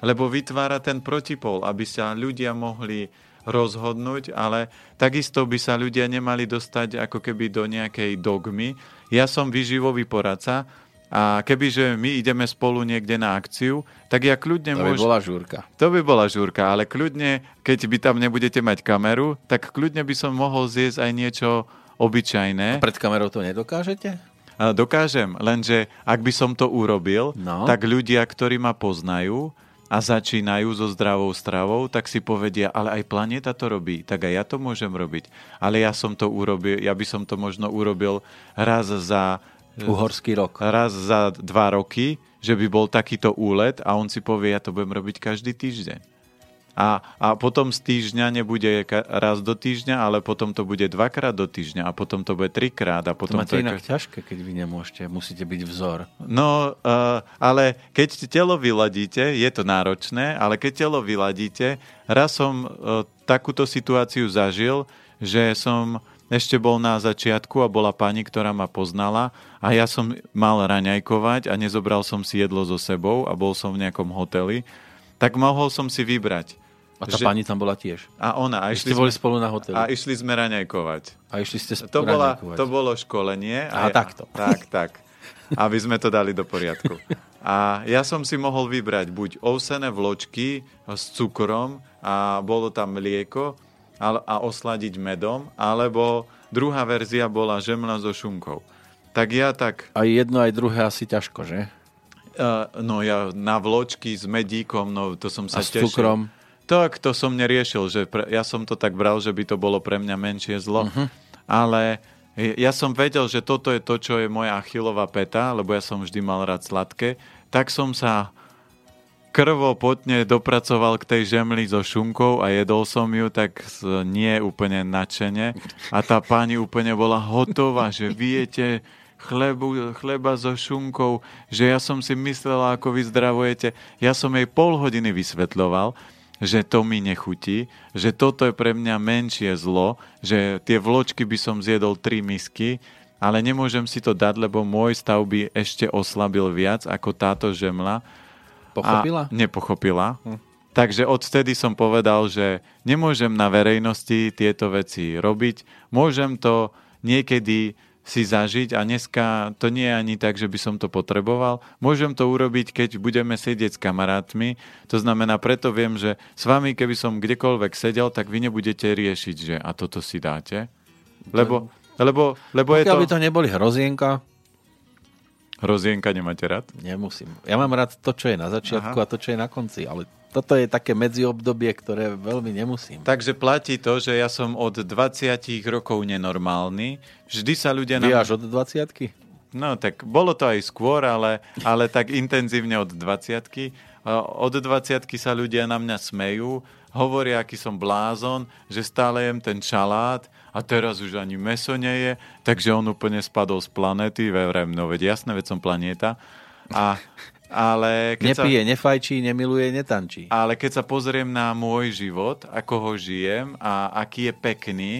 lebo vytvára ten protipol, aby sa ľudia mohli rozhodnúť, ale takisto by sa ľudia nemali dostať ako keby do nejakej dogmy. Ja som vyživový poradca a kebyže my ideme spolu niekde na akciu, tak ja kľudne môžem... To by môž... bola žúrka. To by bola žúrka, ale kľudne, keď by tam nebudete mať kameru, tak kľudne by som mohol zjesť aj niečo obyčajné. A pred kamerou to nedokážete? Dokážem, lenže ak by som to urobil, no. tak ľudia, ktorí ma poznajú a začínajú so zdravou stravou, tak si povedia, ale aj planéta to robí, tak aj ja to môžem robiť. Ale ja som to urobil, ja by som to možno urobil raz za... Uhorský rok. Raz za dva roky, že by bol takýto úlet a on si povie, ja to budem robiť každý týždeň a, a potom z týždňa nebude raz do týždňa, ale potom to bude dvakrát do týždňa a potom to bude trikrát. A potom to máte to inak ka... ťažké, keď vy nemôžete, musíte byť vzor. No, uh, ale keď telo vyladíte, je to náročné, ale keď telo vyladíte, raz som uh, takúto situáciu zažil, že som ešte bol na začiatku a bola pani, ktorá ma poznala a ja som mal raňajkovať a nezobral som si jedlo so sebou a bol som v nejakom hoteli, tak mohol som si vybrať a tá že... pani tam bola tiež. A ona. A išli ste sme... boli spolu na hoteli. A išli sme raňajkovať. A išli ste to, bola, to bolo školenie. A, a ja... takto. Tak, tak. Aby sme to dali do poriadku. A ja som si mohol vybrať buď ovsené vločky s cukrom a bolo tam mlieko a osladiť medom, alebo druhá verzia bola žemla so šunkou. Tak ja tak... A jedno aj druhé asi ťažko, že? Uh, no ja na vločky s medíkom, no to som sa a tešil. s cukrom? Tak to som neriešil, že pre, ja som to tak bral, že by to bolo pre mňa menšie zlo, uh-huh. ale ja som vedel, že toto je to, čo je moja achilová peta, lebo ja som vždy mal rád sladké, tak som sa krvo potne dopracoval k tej žemli so šunkou a jedol som ju tak nie úplne nadšene. A tá pani úplne bola hotová, že viete chlebu, chleba so šunkou, že ja som si myslela, ako vy zdravujete. Ja som jej pol hodiny vysvetľoval, že to mi nechutí, že toto je pre mňa menšie zlo, že tie vločky by som zjedol tri misky, ale nemôžem si to dať, lebo môj stav by ešte oslabil viac ako táto žemla. Pochopila? A nepochopila. Hm. Takže odvtedy som povedal, že nemôžem na verejnosti tieto veci robiť. Môžem to niekedy si zažiť a dneska to nie je ani tak, že by som to potreboval. Môžem to urobiť, keď budeme sedieť s kamarátmi. To znamená, preto viem, že s vami, keby som kdekoľvek sedel, tak vy nebudete riešiť, že a toto si dáte. Lebo, lebo, lebo je to... by to neboli hrozienka, Hrozienka nemáte rád? Nemusím. Ja mám rád to, čo je na začiatku Aha. a to, čo je na konci, ale toto je také medziobdobie, ktoré veľmi nemusím. Takže platí to, že ja som od 20 rokov nenormálny. Vždy sa ľudia... Vy na... až od 20 No tak bolo to aj skôr, ale, ale tak intenzívne od 20 Od 20 sa ľudia na mňa smejú, hovoria, aký som blázon, že stále jem ten čalát a teraz už ani meso nie je, takže on úplne spadol z planéty, verem, no veď jasné, veď som planéta. A, ale keď Nepije, sa, nefajčí, nemiluje, netančí. Ale keď sa pozriem na môj život, ako ho žijem a aký je pekný,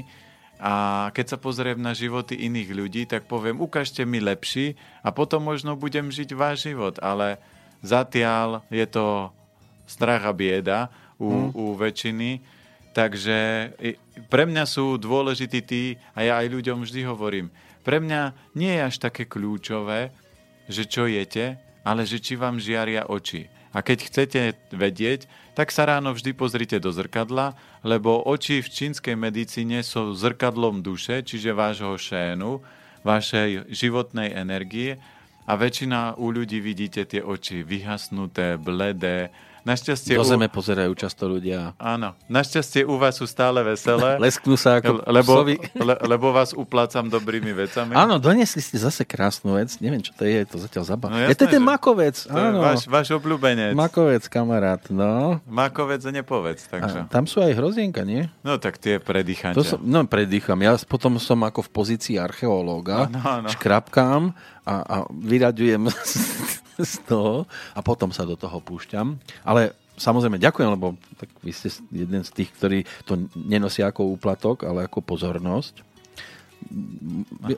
a keď sa pozriem na životy iných ľudí, tak poviem, ukážte mi lepší a potom možno budem žiť váš život. Ale zatiaľ je to strach a bieda u, hmm. u väčšiny Takže pre mňa sú dôležití tí, a ja aj ľuďom vždy hovorím, pre mňa nie je až také kľúčové, že čo jete, ale že či vám žiaria oči. A keď chcete vedieť, tak sa ráno vždy pozrite do zrkadla, lebo oči v čínskej medicíne sú zrkadlom duše, čiže vášho šénu, vašej životnej energie a väčšina u ľudí vidíte tie oči vyhasnuté, bledé, Našťastie Do zeme u... pozerajú často ľudia. Áno. Našťastie u vás sú stále veselé. Lesknú sa ako lebo, le, lebo vás uplácam dobrými vecami. Áno, doniesli ste zase krásnu vec. Neviem, čo to je, to zatiaľ zabavá. No, je to ten makovec. Áno. Váš, váš obľúbenec. Makovec, kamarát. No. Makovec nepovedz. Takže. A tam sú aj hrozienka, nie? No tak tie predýchate. To som, no predýcham. Ja potom som ako v pozícii archeológa. No, no. Škrapkám a, a vyraďujem z toho a potom sa do toho púšťam. Ale samozrejme ďakujem, lebo tak vy ste jeden z tých, ktorí to nenosia ako úplatok, ale ako pozornosť.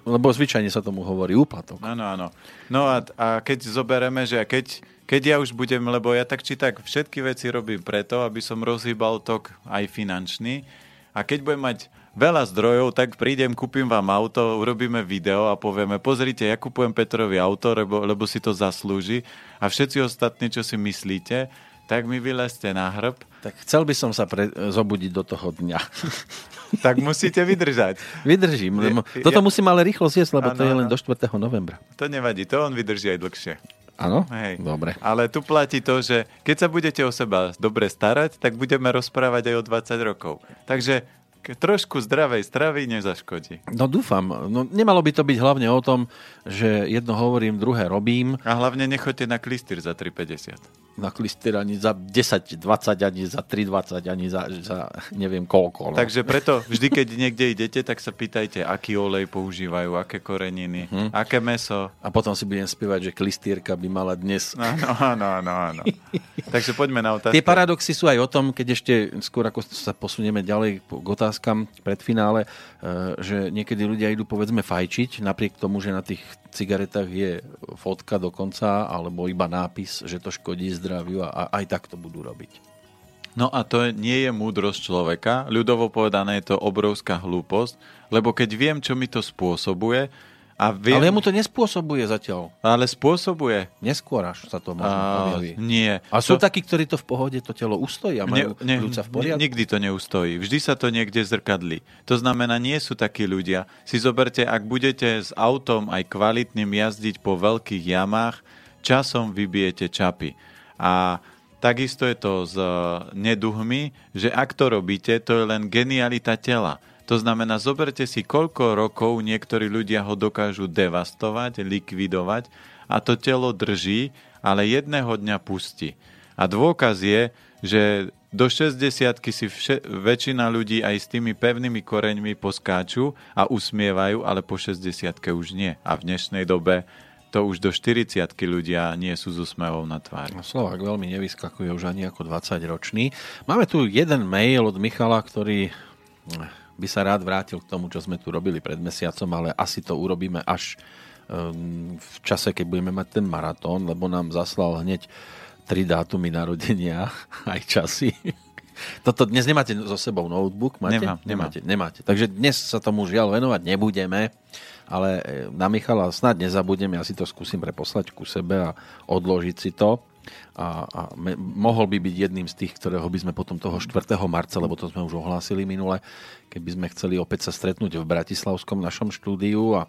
Lebo zvyčajne sa tomu hovorí úplatok. Áno, áno. No a, a keď zobereme, že keď, keď ja už budem, lebo ja tak či tak všetky veci robím preto, aby som rozhýbal tok aj finančný. A keď budem mať veľa zdrojov, tak prídem, kúpim vám auto, urobíme video a povieme, pozrite, ja kupujem Petrovi auto, lebo, lebo si to zaslúži a všetci ostatní, čo si myslíte, tak mi vylezte na hrb. Tak chcel by som sa pre, zobudiť do toho dňa. tak musíte vydržať. Vydržím. Je, toto je, musím ale rýchlo zjesť, lebo ano, to je len do 4. novembra. To nevadí, to on vydrží aj dlhšie. Áno? Dobre. Ale tu platí to, že keď sa budete o seba dobre starať, tak budeme rozprávať aj o 20 rokov. Takže trošku zdravej stravy nezaškodí. No dúfam. No, nemalo by to byť hlavne o tom, že jedno hovorím, druhé robím. A hlavne nechoďte na klistýr za 3,50 na klister ani za 10, 20, ani za 3, 20, ani za, za neviem koľko. No. Takže preto vždy, keď niekde idete, tak sa pýtajte, aký olej používajú, aké koreniny, hm. aké meso. A potom si budem spievať, že klistierka by mala dnes. Áno, áno, áno. áno. Takže poďme na otázky. Tie paradoxy sú aj o tom, keď ešte skôr ako sa posunieme ďalej k otázkam pred finále, eh, že niekedy ľudia idú povedzme fajčiť, napriek tomu, že na tých cigaretách je fotka dokonca, alebo iba nápis, že to škodí zdraviu a aj tak to budú robiť. No a to nie je múdrosť človeka, ľudovo povedané je to obrovská hlúposť, lebo keď viem, čo mi to spôsobuje, a viem... Ale mu to nespôsobuje zatiaľ. Ale spôsobuje. Neskôr až sa to možno objaví. Nie. A sú to... takí, ktorí to v pohode to telo ustojí a majú ne, ne, v poriadku? Nikdy to neustojí. Vždy sa to niekde zrkadlí. To znamená, nie sú takí ľudia. Si zoberte, ak budete s autom aj kvalitným jazdiť po veľkých jamách, časom vybijete čapy. A takisto je to s neduhmi, že ak to robíte, to je len genialita tela to znamená, zoberte si, koľko rokov niektorí ľudia ho dokážu devastovať, likvidovať a to telo drží, ale jedného dňa pustí. A dôkaz je, že do 60 si vše, väčšina ľudí aj s tými pevnými koreňmi poskáču a usmievajú, ale po 60 už nie. A v dnešnej dobe to už do 40 ľudia nie sú s úsmevom na tvári. No, Slovak veľmi nevyskakuje už ani ako 20 ročný. Máme tu jeden mail od Michala, ktorý by sa rád vrátil k tomu, čo sme tu robili pred mesiacom, ale asi to urobíme až um, v čase, keď budeme mať ten maratón, lebo nám zaslal hneď tri dátumy narodenia, aj časy. Toto dnes nemáte so sebou notebook? Máte? Nemám, nemáte. Nemáte. Takže dnes sa tomu žiaľ venovať nebudeme, ale na Michala snad nezabudnem, ja si to skúsim preposlať ku sebe a odložiť si to a, a me, mohol by byť jedným z tých, ktorého by sme potom toho 4. marca, lebo to sme už ohlásili minule, keby sme chceli opäť sa stretnúť v Bratislavskom našom štúdiu a e,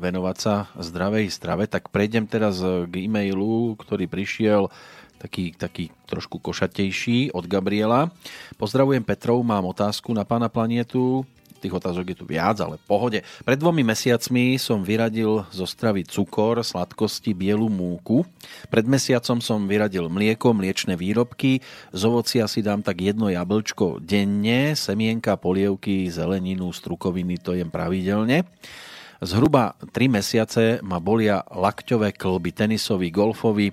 venovať sa zdravej strave, tak prejdem teraz k e-mailu, ktorý prišiel taký, taký trošku košatejší od Gabriela. Pozdravujem Petrov, mám otázku na pána Planietu tých otázok je tu viac, ale pohode. Pred dvomi mesiacmi som vyradil zo stravy cukor, sladkosti, bielu múku. Pred mesiacom som vyradil mlieko, mliečne výrobky. Z ovocia si dám tak jedno jablčko denne, semienka, polievky, zeleninu, strukoviny, to jem pravidelne. Zhruba 3 mesiace ma bolia lakťové klby, tenisový, golfový,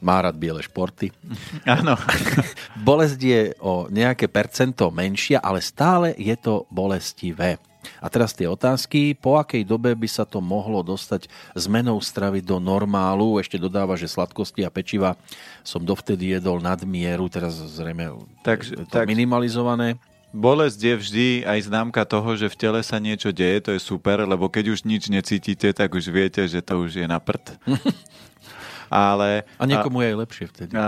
má rád biele športy. Áno. Bolesť je o nejaké percento menšia, ale stále je to bolestivé. A teraz tie otázky, po akej dobe by sa to mohlo dostať zmenou stravy do normálu? Ešte dodáva, že sladkosti a pečiva som dovtedy jedol nadmieru, teraz zrejme tak, je to tak, minimalizované. Bolesť je vždy aj známka toho, že v tele sa niečo deje, to je super, lebo keď už nič necítite, tak už viete, že to už je na prd. ale... A niekomu je aj lepšie vtedy. A,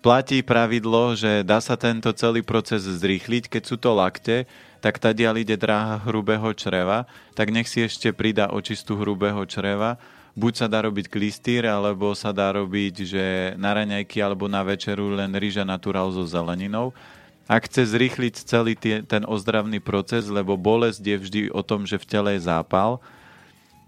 platí pravidlo, že dá sa tento celý proces zrýchliť, keď sú to lakte, tak tadiaľ ide dráha hrubého čreva, tak nech si ešte pridá očistú hrubého čreva, buď sa dá robiť klistýr, alebo sa dá robiť, že na raňajky alebo na večeru len rýža naturál so zeleninou. Ak chce zrýchliť celý tie, ten ozdravný proces, lebo bolesť je vždy o tom, že v tele je zápal,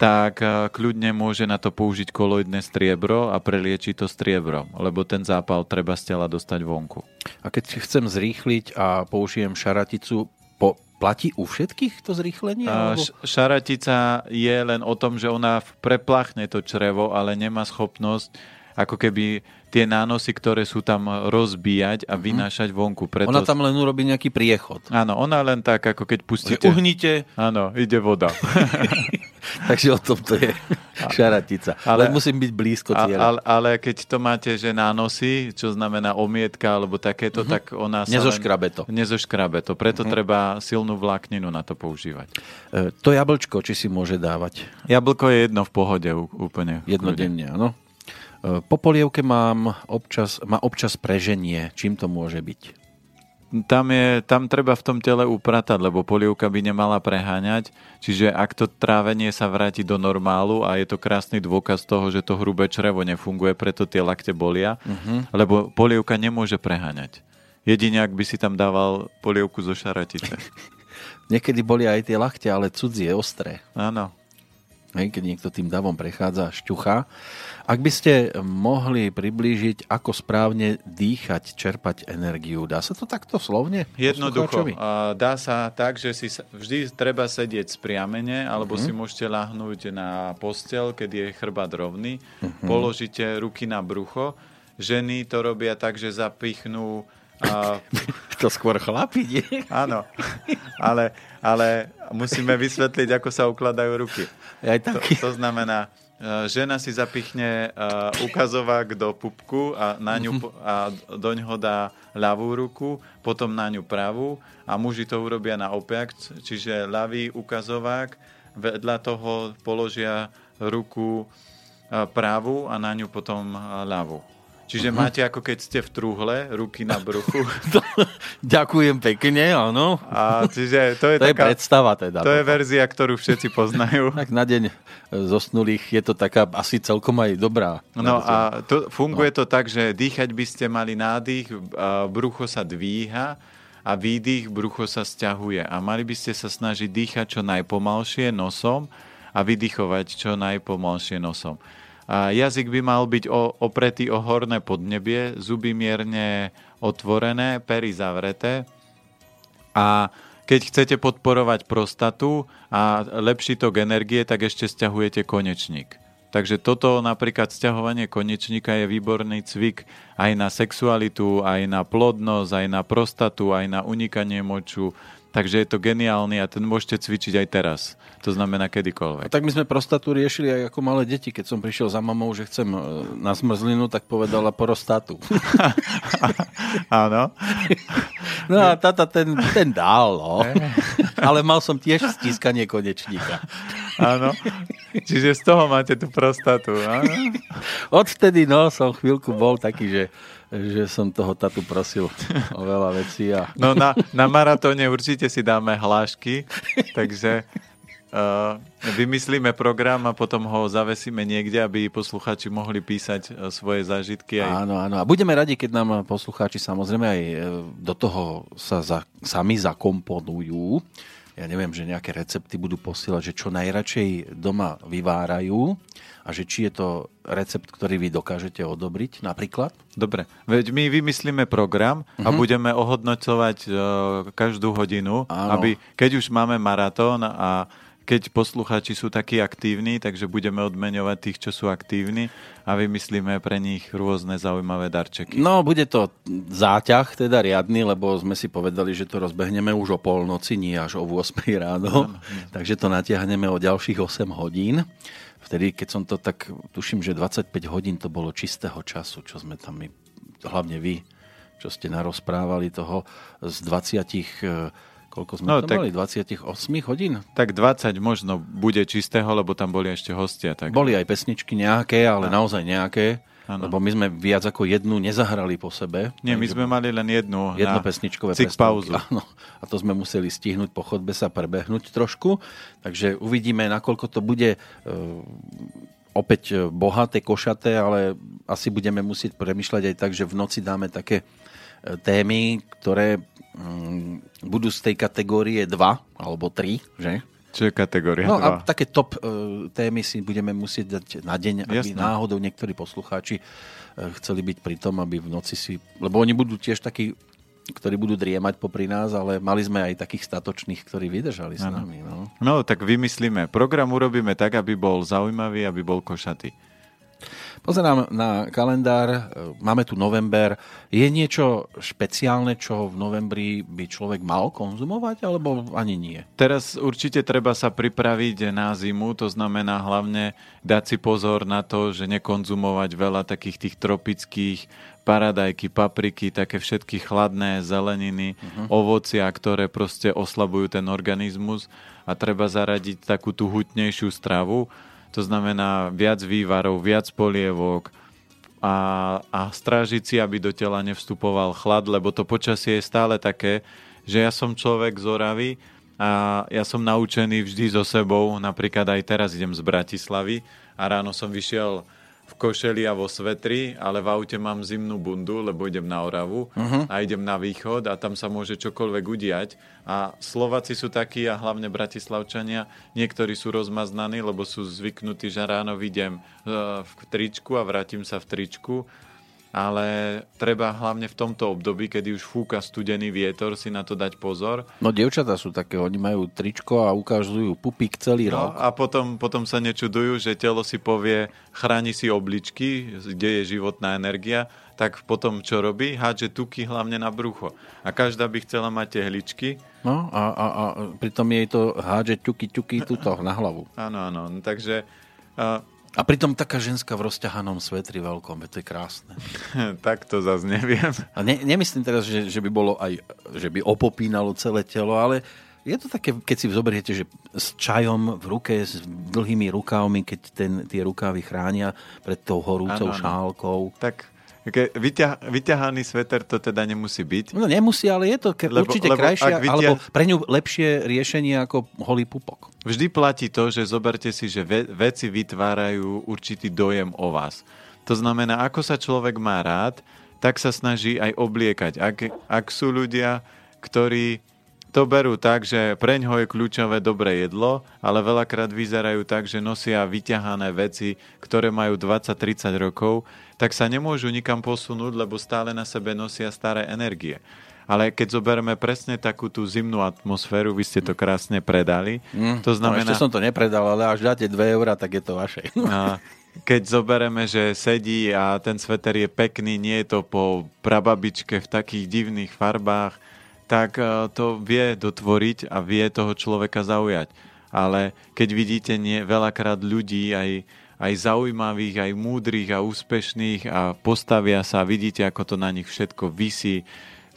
tak eh, kľudne môže na to použiť koloidné striebro a preliečiť to striebro, lebo ten zápal treba z tela dostať vonku. A keď chcem zrýchliť a použijem šaraticu, po, platí u všetkých to zrýchlenie? Alebo... Šaratica je len o tom, že ona preplachne to črevo, ale nemá schopnosť ako keby tie nánosy, ktoré sú tam rozbíjať a mhm. vynášať vonku. Preto... Ona tam len urobí nejaký priechod. Áno, ona len tak, ako keď pustíte... Uhnite. Áno, ide voda. Takže o tom to je šaratica. Ale, ale musím byť blízko cieľa. Ale, ale keď to máte, že nánosy, čo znamená omietka alebo takéto, uh-huh. tak ona sa Nezoškrabe to. Nezoškrabe to. Preto uh-huh. treba silnú vlákninu na to používať. E, to jablčko, či si môže dávať? Jablko je jedno v pohode úplne. Jednodenne, áno. E, po polievke mám občas, má občas preženie. Čím to môže byť? tam, je, tam treba v tom tele upratať, lebo polievka by nemala preháňať. Čiže ak to trávenie sa vráti do normálu a je to krásny dôkaz toho, že to hrubé črevo nefunguje, preto tie lakte bolia, uh-huh. lebo polievka nemôže preháňať. Jedine, ak by si tam dával polievku zo šaratice. Niekedy boli aj tie lakte, ale cudzie, ostré. Áno. Hej, keď niekto tým davom prechádza, šťucha. Ak by ste mohli priblížiť, ako správne dýchať, čerpať energiu, dá sa to takto slovne? Jednoducho. Dá sa tak, že si vždy treba sedieť spriamene, alebo uh-huh. si môžete lahnúť na postel, keď je chrbát rovný. Uh-huh. Položíte ruky na brucho. Ženy to robia tak, že zapichnú a... To skôr chlapi, nie? Áno, ale, ale musíme vysvetliť, ako sa ukladajú ruky. Aj to, to znamená, Eh, žena si zapichne uh, ukazovák do pupku a, na ňu, mhm. a do ňoho dá ľavú ruku, potom na ňu pravú a muži to urobia na opak, čiže ľavý ukazovák, vedľa toho položia ruku uh, pravú a na ňu potom ľavú. Čiže uh-huh. máte ako keď ste v trúhle, ruky na bruchu. Ďakujem pekne, áno. A čiže to je, to taká, je predstava teda. To je verzia, ktorú všetci poznajú. tak na deň zosnulých je to taká asi celkom aj dobrá. No a to, funguje no. to tak, že dýchať by ste mali nádych, brucho sa dvíha a výdych, brucho sa stiahuje. A mali by ste sa snažiť dýchať čo najpomalšie nosom a vydychovať čo najpomalšie nosom. A jazyk by mal byť opretý o horné podnebie, zuby mierne otvorené, pery zavreté. A keď chcete podporovať prostatu a lepší tok energie, tak ešte stiahujete konečník. Takže toto napríklad stiahovanie konečníka je výborný cvik aj na sexualitu, aj na plodnosť, aj na prostatu, aj na unikanie moču, Takže je to geniálny a ten môžete cvičiť aj teraz. To znamená kedykoľvek. A tak my sme prostatu riešili aj ako malé deti. Keď som prišiel za mamou, že chcem e, na zmrzlinu, tak povedala prostatu. Áno. no a tata ten, ten dal, no. ale mal som tiež stískanie konečníka. Áno. Čiže z toho máte tú prostatu. Áno? Odvtedy no, som chvíľku bol taký, že že som toho tatu prosil o veľa vecí. A... No na, na maratóne určite si dáme hlášky, takže uh, vymyslíme program a potom ho zavesíme niekde, aby poslucháči mohli písať uh, svoje zážitky. Aj... Áno, áno. A budeme radi, keď nám poslucháči samozrejme aj uh, do toho sa za, sami zakomponujú ja neviem, že nejaké recepty budú posielať, že čo najradšej doma vyvárajú a že či je to recept, ktorý vy dokážete odobriť napríklad? Dobre, veď my vymyslíme program uh-huh. a mhm. budeme ohodnocovať uh, každú hodinu, Áno. aby keď už máme maratón a keď posluchači sú takí aktívni, takže budeme odmeňovať tých, čo sú aktívni a vymyslíme pre nich rôzne zaujímavé darčeky. No, bude to záťah, teda riadny, lebo sme si povedali, že to rozbehneme už o polnoci, nie až o 8 ráno, takže to natiahneme o ďalších 8 hodín. Vtedy, keď som to tak, tuším, že 25 hodín to bolo čistého času, čo sme tam my, hlavne vy, čo ste narozprávali toho z 20 Koľko sme no, tam tak, mali? 28 hodín? Tak 20 možno bude čistého, lebo tam boli ešte hostia. Tak... Boli aj pesničky nejaké, ale no. naozaj nejaké. Ano. Lebo my sme viac ako jednu nezahrali po sebe. Nie, my sme mali len jednu. Jedno pesničkové pauzu. Áno. A to sme museli stihnúť po chodbe sa prebehnúť trošku. Takže uvidíme, nakoľko to bude uh, opäť e, bohaté, košaté, ale asi budeme musieť premyšľať aj tak, že v noci dáme také témy, ktoré mm, budú z tej kategórie 2 alebo 3, že? Čo je kategória No 2? a také top uh, témy si budeme musieť dať na deň, aby Jasne. náhodou niektorí poslucháči uh, chceli byť pri tom, aby v noci si... Lebo oni budú tiež takí ktorí budú driemať popri nás, ale mali sme aj takých statočných, ktorí vydržali s nami. No. no tak vymyslíme. Program urobíme tak, aby bol zaujímavý, aby bol košatý. Pozerám na kalendár, e, máme tu november. Je niečo špeciálne, čo v novembri by človek mal konzumovať, alebo ani nie? Teraz určite treba sa pripraviť na zimu, to znamená hlavne dať si pozor na to, že nekonzumovať veľa takých tých tropických paradajky, papriky, také všetky chladné zeleniny, uh-huh. ovocia, ktoré proste oslabujú ten organizmus a treba zaradiť takú tú hutnejšiu stravu to znamená viac vývarov, viac polievok a, a strážiť si, aby do tela nevstupoval chlad, lebo to počasie je stále také, že ja som človek z Oravy a ja som naučený vždy so sebou, napríklad aj teraz idem z Bratislavy a ráno som vyšiel v košeli a vo svetri, ale v aute mám zimnú bundu, lebo idem na Oravu uh-huh. a idem na východ a tam sa môže čokoľvek udiať. A Slováci sú takí a hlavne Bratislavčania, niektorí sú rozmaznaní, lebo sú zvyknutí, že ráno vidím uh, v tričku a vrátim sa v tričku ale treba hlavne v tomto období, kedy už fúka studený vietor, si na to dať pozor. No dievčatá sú také, oni majú tričko a ukážujú pupík celý no, rok. A potom, potom sa nečudujú, že telo si povie, chráni si obličky, kde je životná energia, tak potom čo robí? Hádže tuky hlavne na brucho. A každá by chcela mať tehličky. No a, a, a pritom jej to hádže ťuky, ťuky tuto na hlavu. Áno, áno. No, takže a pritom taká ženská v rozťahanom svetri veľkom, to je krásne. tak to zase neviem. A ne, nemyslím teraz, že, že by bolo aj, že by opopínalo celé telo, ale je to také, keď si zoberiete, že s čajom v ruke, s dlhými rukávmi, keď ten, tie rukávy chránia pred tou horúcou ano, šálkou. Tak Ke, vyťah, vyťahaný sveter to teda nemusí byť? No nemusí, ale je to ke, lebo, určite lebo krajšie, vyťah... alebo pre ňu lepšie riešenie ako holý pupok. Vždy platí to, že zoberte si, že ve, veci vytvárajú určitý dojem o vás. To znamená, ako sa človek má rád, tak sa snaží aj obliekať. Ak, ak sú ľudia, ktorí to berú tak, že pre ňoho je kľúčové dobré jedlo, ale veľakrát vyzerajú tak, že nosia vyťahané veci, ktoré majú 20-30 rokov, tak sa nemôžu nikam posunúť, lebo stále na sebe nosia staré energie. Ale keď zoberieme presne takú tú zimnú atmosféru, vy ste to krásne predali. Mm, to znamená... No, ešte som to nepredal, ale až dáte 2 eurá, tak je to vaše. A keď zoberieme, že sedí a ten sveter je pekný, nie je to po prababičke v takých divných farbách, tak eh, to vie dotvoriť a vie toho človeka zaujať. Ale keď vidíte nie, veľakrát ľudí, aj, aj zaujímavých, aj múdrych a úspešných a postavia sa, vidíte, ako to na nich všetko vysí,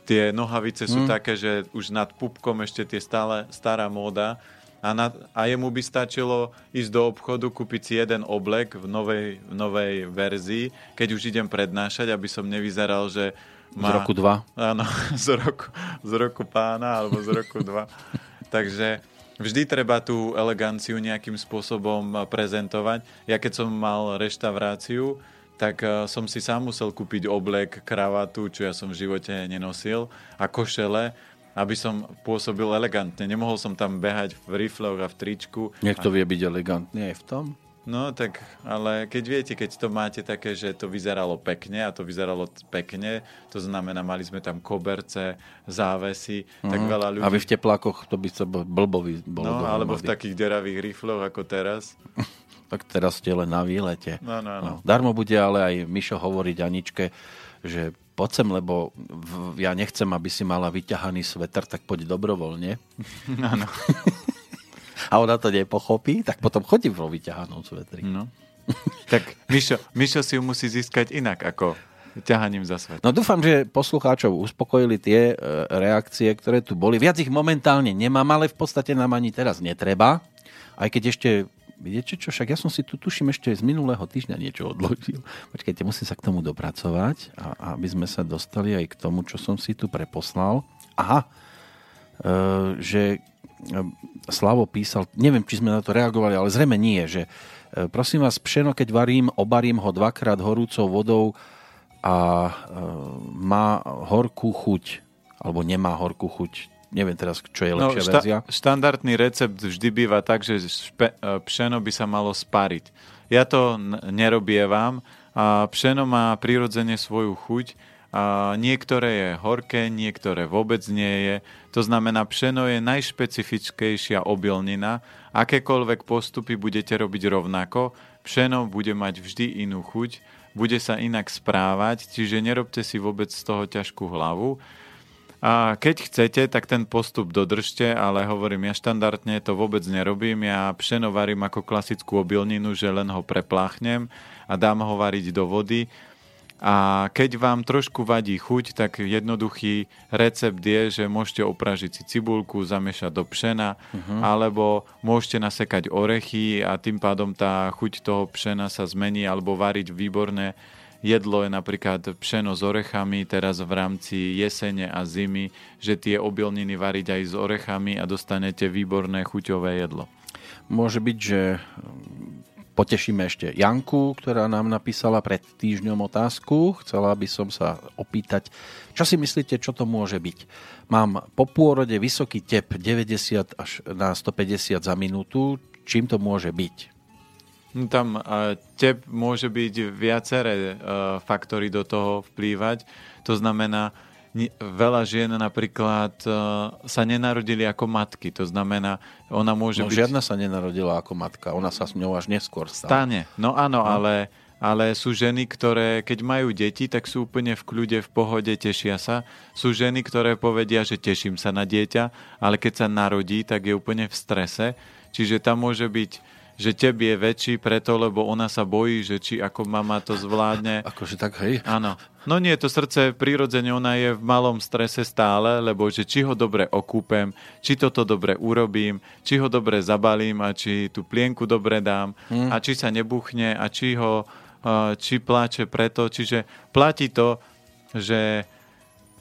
tie nohavice sú mm. také, že už nad pupkom ešte tie stále stará móda a, na, a jemu by stačilo ísť do obchodu, kúpiť si jeden oblek v novej, v novej verzii, keď už idem prednášať, aby som nevyzeral, že má, z roku 2? Áno, z roku, z roku pána alebo z roku 2. Takže vždy treba tú eleganciu nejakým spôsobom prezentovať. Ja keď som mal reštauráciu, tak eh, som si sám musel kúpiť oblek, kravatu, čo ja som v živote nenosil, a košele, aby som pôsobil elegantne. Nemohol som tam behať v rifloch a v tričku. Niekto vie byť elegantný aj v tom? No tak, ale keď viete, keď to máte také, že to vyzeralo pekne a to vyzeralo pekne, to znamená, mali sme tam koberce, závesy, uh-huh. tak mhm. veľa ľudí... A vy v teplákoch to by sa blbo bolo No, alebo v takých deravých rifloch ako teraz. tak teraz ste len na výlete. No, no, no. no. Darmo bude ale aj Mišo hovoriť Aničke, že poď sem, lebo v, ja nechcem, aby si mala vyťahaný sveter, tak poď dobrovoľne. Áno. a ona to nepochopí, tak potom chodí vo vyťahanom svetri. No. tak Mišo, Mišo si ju musí získať inak ako ťahaním za svet. No dúfam, že poslucháčov uspokojili tie e, reakcie, ktoré tu boli. Viac ich momentálne nemám, ale v podstate nám ani teraz netreba. Aj keď ešte Viete čo, však ja som si tu tuším ešte z minulého týždňa niečo odložil. Počkajte, musím sa k tomu dopracovať, a, aby sme sa dostali aj k tomu, čo som si tu preposlal. Aha, e, že Slavo písal, neviem, či sme na to reagovali, ale zrejme nie, že e, prosím vás, pšeno, keď varím, obarím ho dvakrát horúcou vodou a e, má horkú chuť, alebo nemá horkú chuť neviem teraz, čo je no, lepšia no, šta- verzia. Štandardný recept vždy býva tak, že špe- e, pšeno by sa malo spariť. Ja to n- nerobievam. A pšeno má prirodzene svoju chuť. A niektoré je horké, niektoré vôbec nie je. To znamená, pšeno je najšpecifickejšia obilnina. Akékoľvek postupy budete robiť rovnako, pšeno bude mať vždy inú chuť, bude sa inak správať, čiže nerobte si vôbec z toho ťažkú hlavu. A keď chcete, tak ten postup dodržte, ale hovorím, ja štandardne to vôbec nerobím. Ja pšeno varím ako klasickú obilninu, že len ho prepláchnem a dám ho variť do vody. A keď vám trošku vadí chuť, tak jednoduchý recept je, že môžete opražiť si cibulku, zamiešať do pšena, uh-huh. alebo môžete nasekať orechy a tým pádom tá chuť toho pšena sa zmení, alebo variť výborné jedlo je napríklad pšeno s orechami, teraz v rámci jesene a zimy, že tie obilniny variť aj s orechami a dostanete výborné chuťové jedlo. Môže byť, že potešíme ešte Janku, ktorá nám napísala pred týždňom otázku. Chcela by som sa opýtať, čo si myslíte, čo to môže byť? Mám po pôrode vysoký tep 90 až na 150 za minútu. Čím to môže byť? No tam uh, tep môže byť viaceré uh, faktory do toho vplývať. To znamená, veľa žien napríklad uh, sa nenarodili ako matky. To znamená, ona môže no, byť... žiadna sa nenarodila ako matka. Ona sa s ňou až neskôr stala. Stane. No áno, no. ale ale sú ženy, ktoré keď majú deti, tak sú úplne v kľude, v pohode, tešia sa. Sú ženy, ktoré povedia, že teším sa na dieťa, ale keď sa narodí, tak je úplne v strese. Čiže tam môže byť že teb je väčší preto, lebo ona sa bojí, že či ako mama to zvládne. Akože tak, hej? Áno. No nie, to srdce prirodzene, ona je v malom strese stále, lebo že či ho dobre okúpem, či toto dobre urobím, či ho dobre zabalím a či tú plienku dobre dám hmm. a či sa nebuchne a či ho či pláče preto. Čiže platí to, že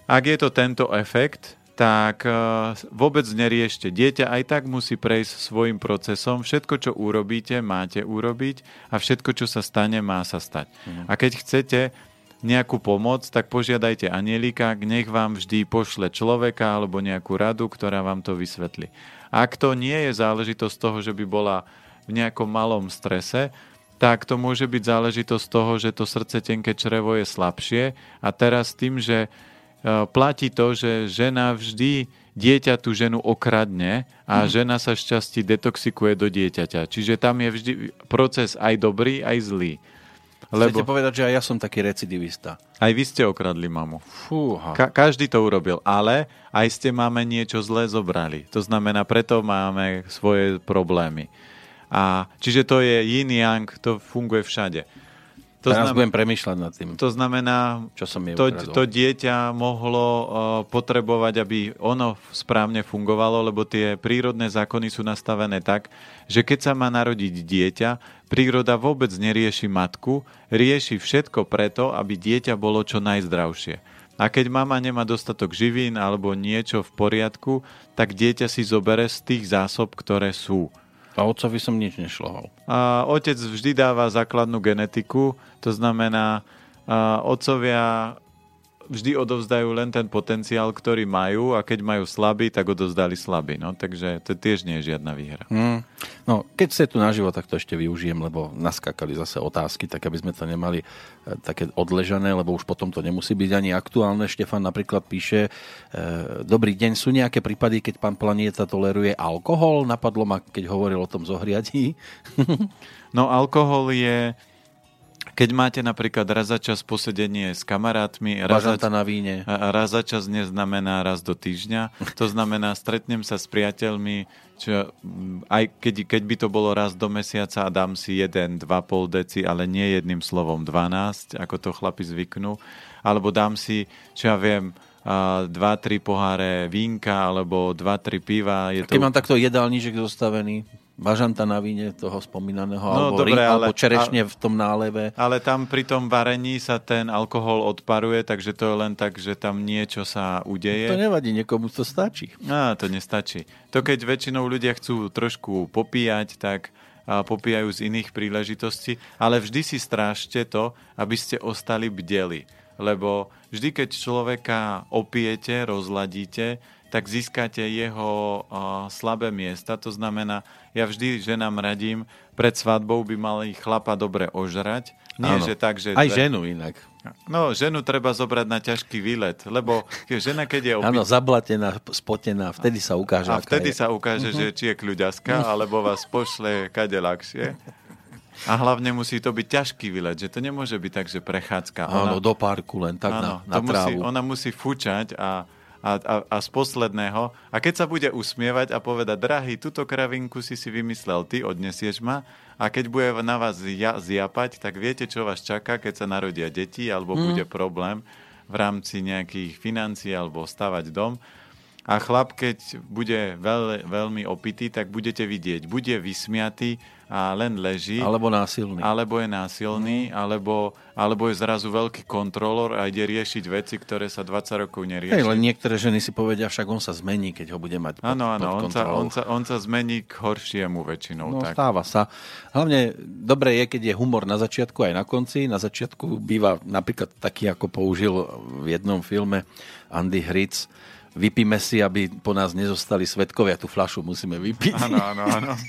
ak je to tento efekt, tak eh, vôbec neriešte. Dieťa aj tak musí prejsť svojim procesom. Všetko, čo urobíte, máte urobiť a všetko, čo sa stane, má sa stať. Mhm. A keď chcete nejakú pomoc, tak požiadajte anielika, nech vám vždy pošle človeka alebo nejakú radu, ktorá vám to vysvetlí. Ak to nie je záležitosť toho, že by bola v nejakom malom strese, tak to môže byť záležitosť toho, že to srdce tenké črevo je slabšie a teraz tým, že platí to, že žena vždy dieťa tú ženu okradne a mm. žena sa šťastí detoxikuje do dieťaťa. Čiže tam je vždy proces aj dobrý, aj zlý. Lebo... Chcete povedať, že aj ja som taký recidivista. Aj vy ste okradli mamu. Fúha. Ka- každý to urobil, ale aj ste máme niečo zlé zobrali. To znamená, preto máme svoje problémy. A čiže to je yin yang, to funguje všade. To Teraz znam... budem premýšľať nad tým. To znamená, čo som to, to dieťa mohlo uh, potrebovať, aby ono správne fungovalo, lebo tie prírodné zákony sú nastavené tak, že keď sa má narodiť dieťa, príroda vôbec nerieši matku, rieši všetko preto, aby dieťa bolo čo najzdravšie. A keď mama nemá dostatok živín alebo niečo v poriadku, tak dieťa si zobere z tých zásob, ktoré sú. A otcovi som nič nešlohal. A otec vždy dáva základnú genetiku, to znamená, a otcovia vždy odovzdajú len ten potenciál, ktorý majú a keď majú slabý, tak odovzdali slabý. No, takže to tiež nie je žiadna výhra. Hmm. No, keď ste tu naživo, tak to ešte využijem, lebo naskakali zase otázky, tak aby sme to nemali e, také odležané, lebo už potom to nemusí byť ani aktuálne. Štefan napríklad píše, e, dobrý deň, sú nejaké prípady, keď pán Planieta toleruje alkohol? Napadlo ma, keď hovoril o tom zohriadí. no, alkohol je keď máte napríklad raz za čas posedenie s kamarátmi, raz za, na víne. raz za čas neznamená raz do týždňa. To znamená, stretnem sa s priateľmi, čo, aj keď, keď by to bolo raz do mesiaca a dám si jeden, dva pol deci, ale nie jedným slovom 12, ako to chlapi zvyknú. Alebo dám si, čo ja viem, dva, tri poháre vínka alebo dva, tri piva. Je keď to... mám takto jedálniček zostavený, bažanta na víne toho spomínaného, no, alebo, dobre, ale, alebo čerešne v tom náleve. Ale tam pri tom varení sa ten alkohol odparuje, takže to je len tak, že tam niečo sa udeje. To nevadí, niekomu to stačí. Á, to nestačí. To keď väčšinou ľudia chcú trošku popíjať, tak a popíjajú z iných príležitostí, ale vždy si strážte to, aby ste ostali bdeli. Lebo vždy, keď človeka opijete, rozladíte, tak získate jeho uh, slabé miesta. To znamená, ja vždy ženám radím, pred svadbou by mali chlapa dobre ožrať. Nie, Áno. že tak, že... Aj ženu inak. No, ženu treba zobrať na ťažký výlet, lebo žena, keď je... Opí... Áno, zablatená, spotená, vtedy sa ukáže, A vtedy je. sa ukáže, uh-huh. že či je kľuďaska, alebo vás pošle kade ľahšie. A hlavne musí to byť ťažký výlet, že to nemôže byť tak, že prechádzka. Áno, ona... do parku len tak áno, na, na trávu. Musí, ona musí fučať a a, a, a z posledného. A keď sa bude usmievať a povedať, drahý, túto kravinku si si vymyslel ty, odnesieš ma a keď bude na vás ja, zjapať, tak viete, čo vás čaká, keď sa narodia deti alebo mm. bude problém v rámci nejakých financií alebo stavať dom. A chlap, keď bude veľ, veľmi opitý, tak budete vidieť, bude vysmiatý, a len leží. Alebo násilný. Alebo je násilný, mm. alebo, alebo je zrazu veľký kontrolor a ide riešiť veci, ktoré sa 20 rokov nerieši. Hej, len niektoré ženy si povedia, však on sa zmení, keď ho bude mať pod, Áno, áno, on, sa, on, sa, on sa zmení k horšiemu väčšinou. No, tak. stáva sa. Hlavne dobre je, keď je humor na začiatku aj na konci. Na začiatku býva napríklad taký, ako použil v jednom filme Andy Hritz, vypíme si, aby po nás nezostali svetkovia. Tú flašu musíme vypiť. Áno, áno, áno.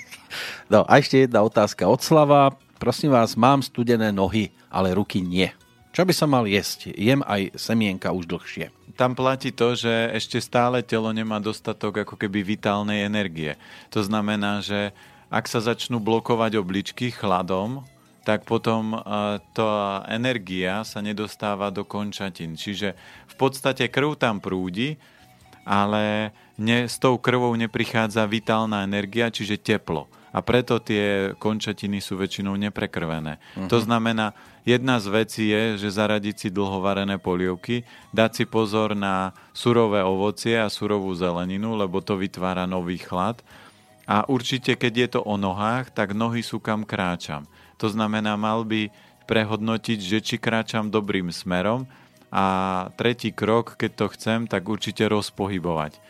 No a ešte jedna otázka od Slava. Prosím vás, mám studené nohy, ale ruky nie. Čo by som mal jesť? Jem aj semienka už dlhšie. Tam platí to, že ešte stále telo nemá dostatok ako keby vitálnej energie. To znamená, že ak sa začnú blokovať obličky chladom, tak potom tá energia sa nedostáva do končatín. Čiže v podstate krv tam prúdi, ale ne, s tou krvou neprichádza vitálna energia, čiže teplo. A preto tie končatiny sú väčšinou neprekrvené. Uh-huh. To znamená, jedna z vecí je, že zaradiť si dlhovarené polievky, dať si pozor na surové ovocie a surovú zeleninu, lebo to vytvára nový chlad. A určite, keď je to o nohách, tak nohy sú kam kráčam. To znamená, mal by prehodnotiť, že či kráčam dobrým smerom, a tretí krok, keď to chcem, tak určite rozpohybovať.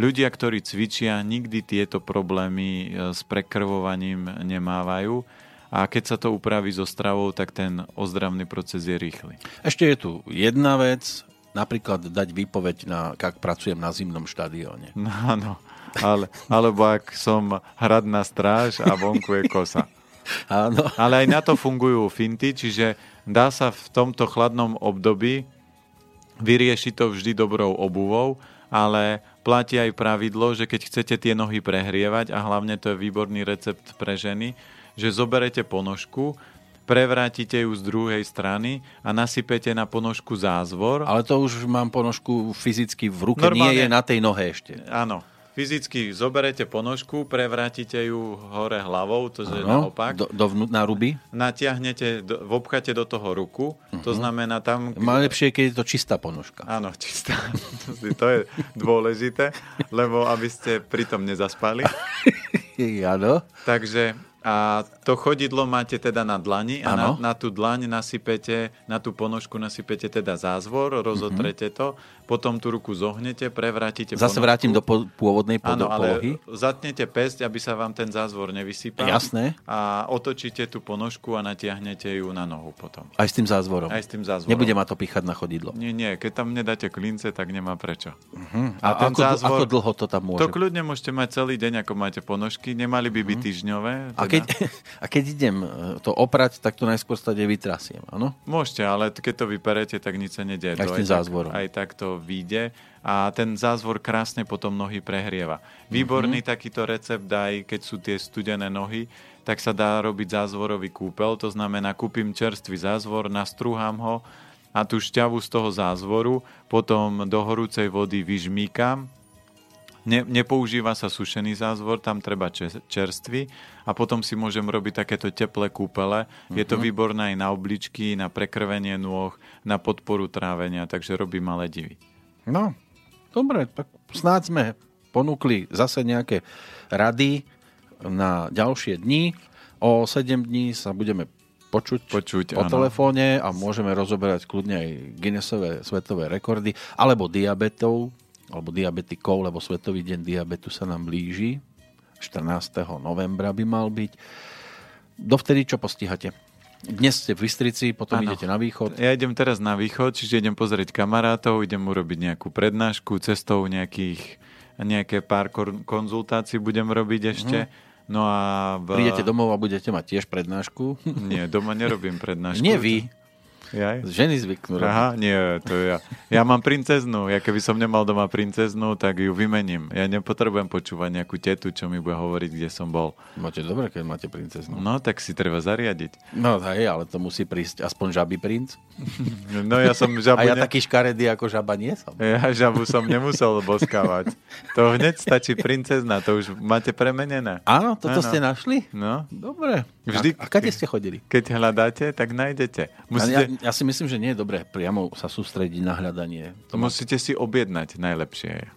Ľudia, ktorí cvičia, nikdy tieto problémy e, s prekrvovaním nemávajú a keď sa to upraví so stravou, tak ten ozdravný proces je rýchly. Ešte je tu jedna vec, napríklad dať výpoveď, na, ak pracujem na zimnom štadióne. No, áno, ale, alebo ak som hradná stráž a vonku je kosa. Áno. Ale aj na to fungujú finty, čiže dá sa v tomto chladnom období Vyrieši to vždy dobrou obuvou, ale platí aj pravidlo, že keď chcete tie nohy prehrievať, a hlavne to je výborný recept pre ženy, že zoberete ponožku, prevrátite ju z druhej strany a nasypete na ponožku zázvor. Ale to už mám ponožku fyzicky v ruke, Normálne, nie je na tej nohe ešte. Áno. Fyzicky zoberete ponožku, prevrátite ju hore hlavou, to je naopak. do, do vnú, na ruby. Natiahnete, do, vobchate do toho ruku, to znamená tam... Má lepšie, keď je to čistá ponožka. Áno, čistá. to je dôležité, lebo aby ste pritom nezaspali. Áno. Takže a to chodidlo máte teda na dlani a na, na tú dlaň nasypete, na tú ponožku nasypete teda zázvor, rozotrete to, potom tú ruku zohnete, prevrátite Zase ponožku. vrátim do po, pôvodnej pod, Áno, polohy. ale zatnete pesť, aby sa vám ten zázvor nevysypal. Jasné. A otočíte tú ponožku a natiahnete ju na nohu potom. Aj s tým zázvorom. Aj s tým zázvorom. Nebude ma to píchať na chodidlo. Nie, nie, keď tam nedáte klince, tak nemá prečo. Hm. A A, ten ako, zázvor- ako dlho to tam môže? To kľudne môžete mať celý deň, ako máte ponožky. Nemali by byť týždňové. Teda. A, keď, a keď idem e, to oprať, tak to najskôr stade vytrasiem, áno? Môžete, ale keď to vyperete, tak nič sa nedieje. Aj to s tým tak, zázvorom. Aj tak to vyjde a ten zázvor krásne potom nohy prehrieva. Výborný Mhm. takýto recept aj keď sú tie studené nohy, tak sa dá robiť zázvorový kúpel. To znamená, kúpim čerstvý zázvor, nastrúham ho a tú šťavu z toho zázvoru potom do horúcej vody vyžmýkam Ne, nepoužíva sa sušený zázvor, tam treba čerstvý a potom si môžem robiť takéto teplé kúpele. Je to výborné aj na obličky, na prekrvenie nôh, na podporu trávenia, takže robí malé divy. No, dobre, tak snáď sme ponúkli zase nejaké rady na ďalšie dni. O 7 dní sa budeme počuť, Počuť, po áno. telefóne a môžeme rozoberať kľudne aj Guinnessové svetové rekordy alebo diabetov, alebo diabetikov, lebo Svetový deň diabetu sa nám blíži. 14. novembra by mal byť. Dovtedy čo postihate? Dnes ste v Bystrici, potom Áno. idete na východ. Ja idem teraz na východ, čiže idem pozrieť kamarátov, idem urobiť nejakú prednášku, cestou nejakých, nejaké pár konzultácií budem robiť ešte. No a... V... Prídete domov a budete mať tiež prednášku. Nie, doma nerobím prednášku. Nie vy, Jaj? ženy zvyknú robiť. Aha, nie, to ja. Ja mám princeznú. Ja keby som nemal doma princeznú, tak ju vymením. Ja nepotrebujem počúvať nejakú tetu, čo mi bude hovoriť, kde som bol. Máte dobre, keď máte princeznú. No, tak si treba zariadiť. No hej, ale to musí prísť aspoň žabý princ. No, ja som žabu... A ja ne- taký škaredý ako žaba nie som. Ja žabu som nemusel boskávať. To hneď stačí princezna, to už máte premenené. Áno, toto Áno. ste našli? No, Dobre. Vždy- A, a kade ste chodili? keď hľadáte, tak nájdete. Musíte... Ja, si myslím, že nie je dobré priamo sa sústrediť na hľadanie. To musíte si objednať najlepšie.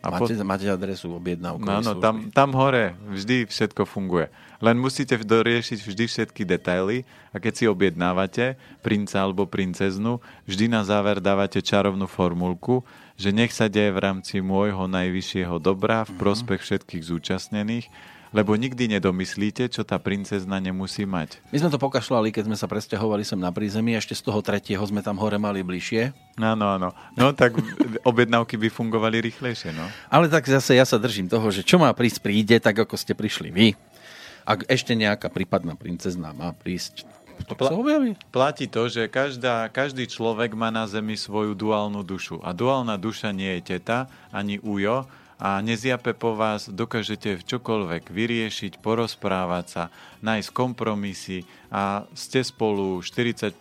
A po- máte, máte adresu objednávkovej No, no, služby. tam, tam hore vždy všetko funguje. Len musíte doriešiť vždy všetky detaily a keď si objednávate princa alebo princeznú, vždy na záver dávate čarovnú formulku, že nech sa deje v rámci môjho najvyššieho dobra v prospech všetkých zúčastnených, lebo nikdy nedomyslíte, čo tá princezna nemusí mať. My sme to pokašľali, keď sme sa presťahovali sem na prízemí, ešte z toho tretieho sme tam hore mali bližšie. Áno, áno. No tak objednávky by fungovali rýchlejšie, no. Ale tak zase ja sa držím toho, že čo má prísť, príde, tak ako ste prišli vy. Ak ešte nejaká prípadná princezná má prísť, to Pla- sa objaví. Platí to, že každá, každý človek má na Zemi svoju duálnu dušu. A duálna duša nie je teta, ani ujo, a nezjape po vás, dokážete čokoľvek vyriešiť, porozprávať sa, nájsť kompromisy a ste spolu 40-50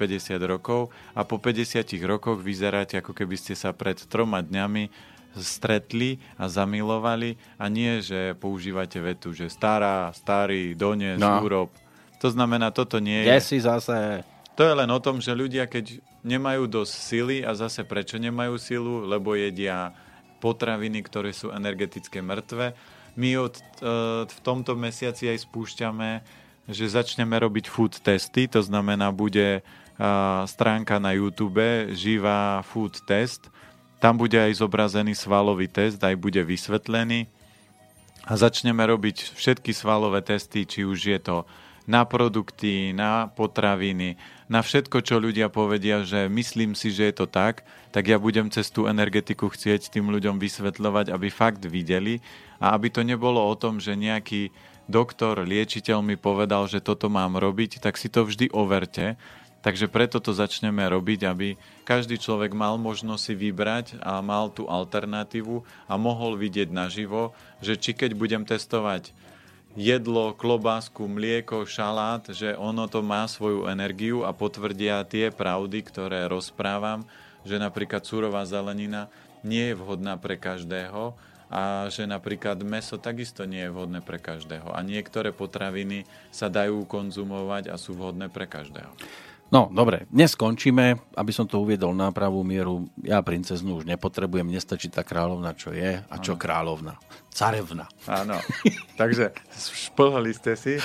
rokov a po 50 rokoch vyzeráte, ako keby ste sa pred troma dňami stretli a zamilovali a nie, že používate vetu, že stará, starý, dones, No. urob. To znamená, toto nie Kde je... si zase? To je len o tom, že ľudia, keď nemajú dosť sily a zase prečo nemajú silu, lebo jedia potraviny, ktoré sú energetické mŕtve. My od, e, v tomto mesiaci aj spúšťame, že začneme robiť food testy, to znamená, bude e, stránka na YouTube živá food test. Tam bude aj zobrazený svalový test, aj bude vysvetlený a začneme robiť všetky svalové testy, či už je to na produkty, na potraviny, na všetko, čo ľudia povedia, že myslím si, že je to tak, tak ja budem cez tú energetiku chcieť tým ľuďom vysvetľovať, aby fakt videli a aby to nebolo o tom, že nejaký doktor, liečiteľ mi povedal, že toto mám robiť, tak si to vždy overte. Takže preto to začneme robiť, aby každý človek mal možnosť si vybrať a mal tú alternatívu a mohol vidieť naživo, že či keď budem testovať jedlo, klobásku, mlieko, šalát, že ono to má svoju energiu a potvrdia tie pravdy, ktoré rozprávam, že napríklad surová zelenina nie je vhodná pre každého a že napríklad meso takisto nie je vhodné pre každého. A niektoré potraviny sa dajú konzumovať a sú vhodné pre každého. No, dobre, dnes skončíme, aby som to uviedol na pravú mieru. Ja princeznú už nepotrebujem, nestačí tá kráľovna, čo je. A čo ano. kráľovna? Carevna. Áno, takže šplhali ste si.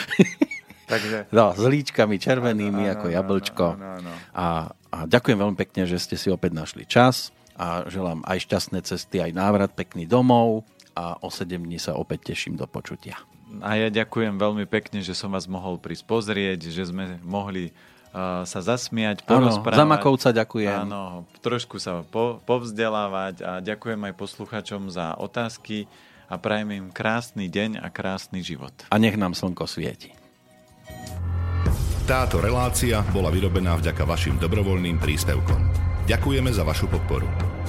Takže... No, s líčkami červenými ano, ako jablčko. Ano, ano. A, a ďakujem veľmi pekne, že ste si opäť našli čas a želám aj šťastné cesty, aj návrat pekný domov a o 7 dní sa opäť teším do počutia. A ja ďakujem veľmi pekne, že som vás mohol prísť pozrieť, že sme mohli sa zasmiať, porozprávať. Áno, za Makovca ďakujem. Áno, trošku sa po, povzdelávať a ďakujem aj posluchačom za otázky a prajem im krásny deň a krásny život. A nech nám slnko svieti. Táto relácia bola vyrobená vďaka vašim dobrovoľným príspevkom. Ďakujeme za vašu podporu.